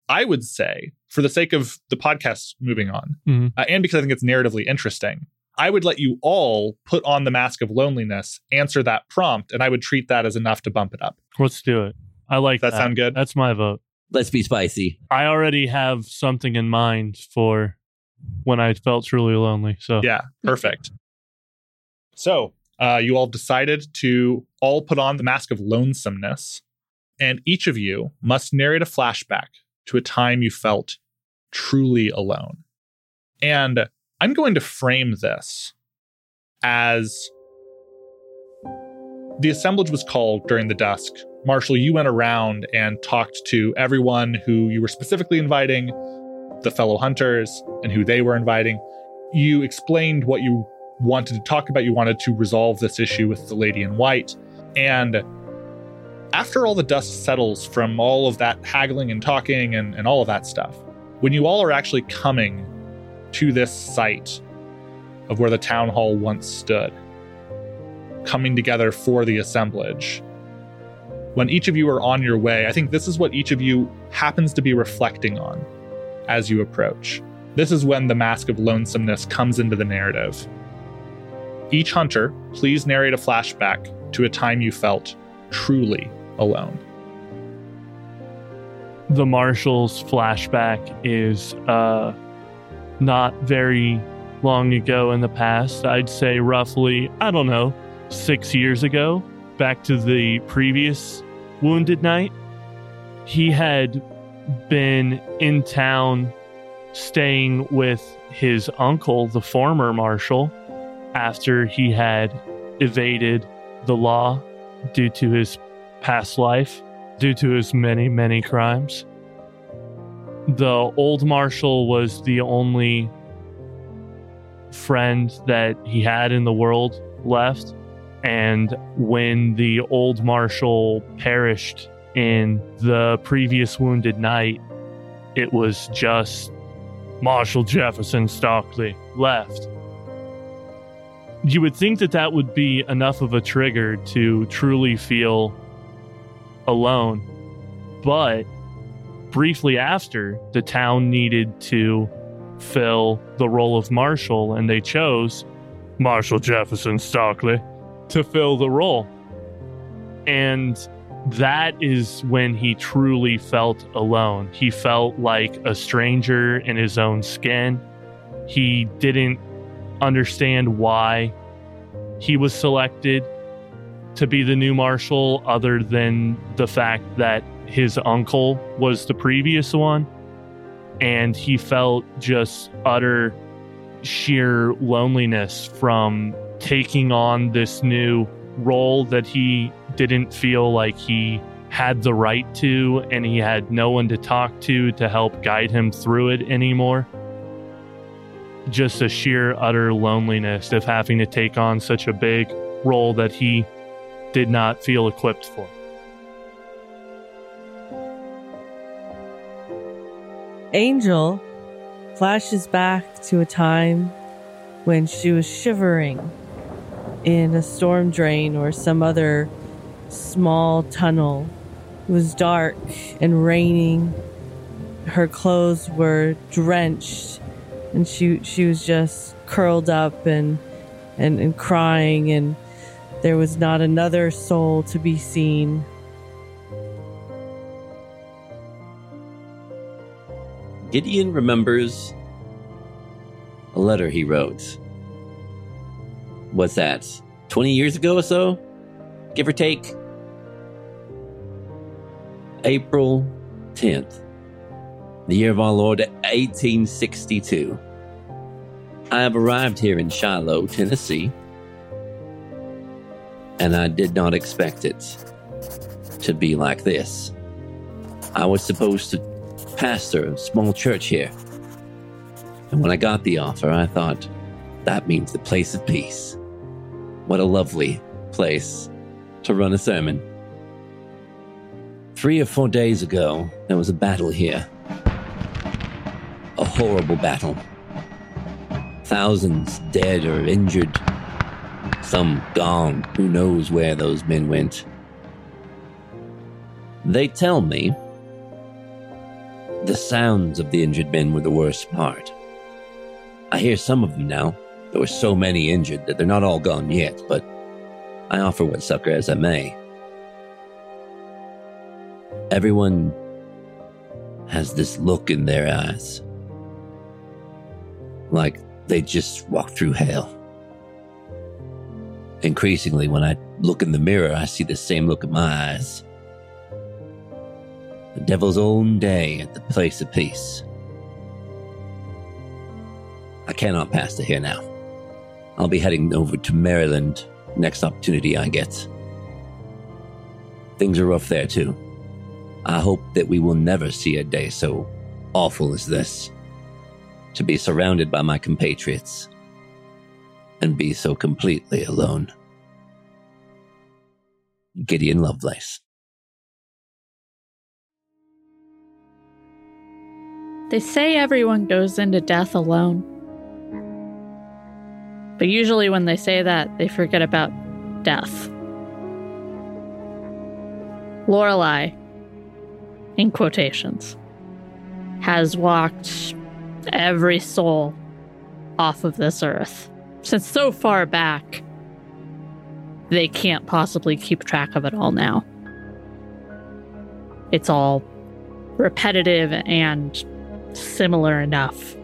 I would say, for the sake of the podcast moving on, Mhm. uh, and because I think it's narratively interesting, I would let you all put on the mask of loneliness, answer that prompt, and I would treat that as enough to bump it up. Let's do it. I like Does that. that sound good? That's my vote. Let's be spicy. I already have something in mind for when I felt truly lonely. So Yeah, perfect. So, uh, you all decided to all put on the mask of lonesomeness, and each of you must narrate a flashback to a time you felt truly alone. And I'm going to frame this as the assemblage was called during the dusk. Marshall, you went around and talked to everyone who you were specifically inviting, the fellow hunters, and who they were inviting. You explained what you wanted to talk about. You wanted to resolve this issue with the lady in white. And after all the dust settles from all of that haggling and talking and, and all of that stuff, when you all are actually coming to this site of where the town hall once stood, coming together for the assemblage, when each of you are on your way, I think this is what each of you happens to be reflecting on as you approach. This is when the mask of lonesomeness comes into the narrative. Each hunter, please narrate a flashback to a time you felt truly alone. the Marshall's flashback is uh, not very long ago in the past. I'd say roughly, I don't know, six years ago, back to the previous Wounded Night. He had been in town staying with his uncle, the former marshal, after he had evaded the law due to his past life due to his many, many crimes. The old Marshal was the only friend that he had in the world left. And when the old Marshal perished in the previous Wounded Night, it was just Marshal Jefferson Stockley left. You would think that that would be enough of a trigger to truly feel alone. But briefly after, the town needed to fill the role of marshal, and they chose Marshall Jefferson Stockley to fill the role. And that is when he truly felt alone. He felt like a stranger in his own skin. He didn't understand why he was selected to be the new marshal, other than the fact that his uncle was the previous one. And he felt just utter sheer loneliness from taking on this new role that he didn't feel like he had the right to, and he had no one to talk to to help guide him through it anymore. Just a sheer, utter loneliness of having to take on such a big role that he did not feel equipped for. Angel flashes back to a time when she was shivering in a storm drain or some other small tunnel. It was dark and raining. Her clothes were drenched and she she was just curled up and and, and crying and there was not another soul to be seen. Gideon remembers a letter he wrote. What's that? 20 years ago or so? Give or take? April 10th, the year of our Lord 1862. I have arrived here in Shiloh, Tennessee, and I did not expect it to be like this. I was supposed to pastor of a small church here. And when I got the offer, I thought, that means the place of peace. What a lovely place to run a sermon. Three or four days ago, there was a battle here. A horrible battle. Thousands dead or injured. Some gone. Who knows where those men went? They tell me the sounds of the injured men were the worst part. I hear some of them now. There were so many injured that they're not all gone yet, but I offer what succor as I may. Everyone has this look in their eyes. Like they just walked through hell. Increasingly, when I look in the mirror, I see the same look in my eyes. The devil's own day at the place of peace. I cannot pass to here now. I'll be heading over to Maryland next opportunity I get. Things are rough there too. I hope that we will never see a day so awful as this. To be surrounded by my compatriots and be so completely alone. Gideon Lovelace. They say everyone goes into death alone. But usually, when they say that, they forget about death. Lorelei, in quotations, has walked every soul off of this earth since so far back they can't possibly keep track of it all now. It's all repetitive and similar enough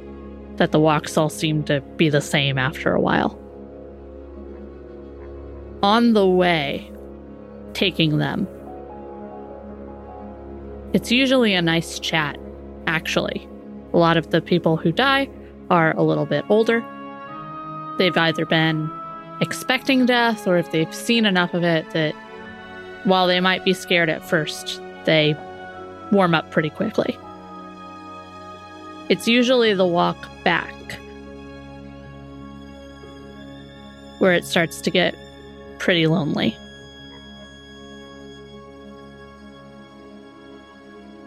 that the walks all seem to be the same after a while. On the way, taking them, it's usually a nice chat, actually. A lot of the people who die are a little bit older. They've either been expecting death or if they've seen enough of it that while they might be scared at first, they warm up pretty quickly. It's usually the walk back where it starts to get pretty lonely.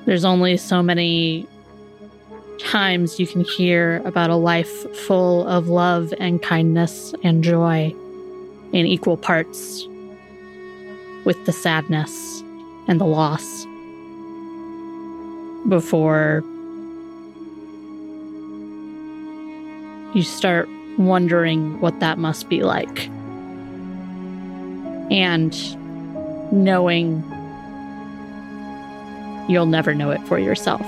There's only so many times you can hear about a life full of love and kindness and joy in equal parts with the sadness and the loss before you start wondering what that must be like. And knowing you'll never know it for yourself.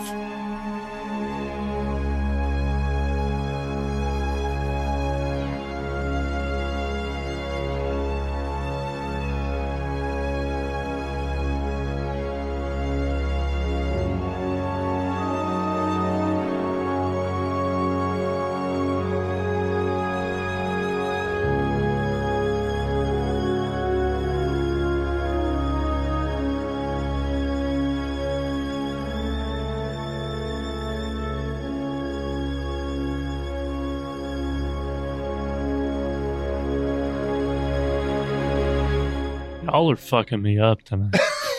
Y'all are fucking me up tonight.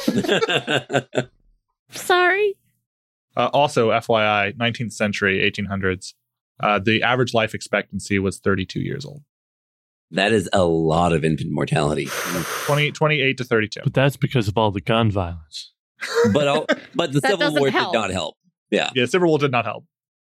Sorry. Uh, also, FYI, 19th century, 1800s, uh, the average life expectancy was 32 years old. that is a lot of infant mortality. 20, 28 to 32. but that's because of all the gun violence. But all, but the That Civil War help. did not help. Yeah. Yeah, Civil War did not help.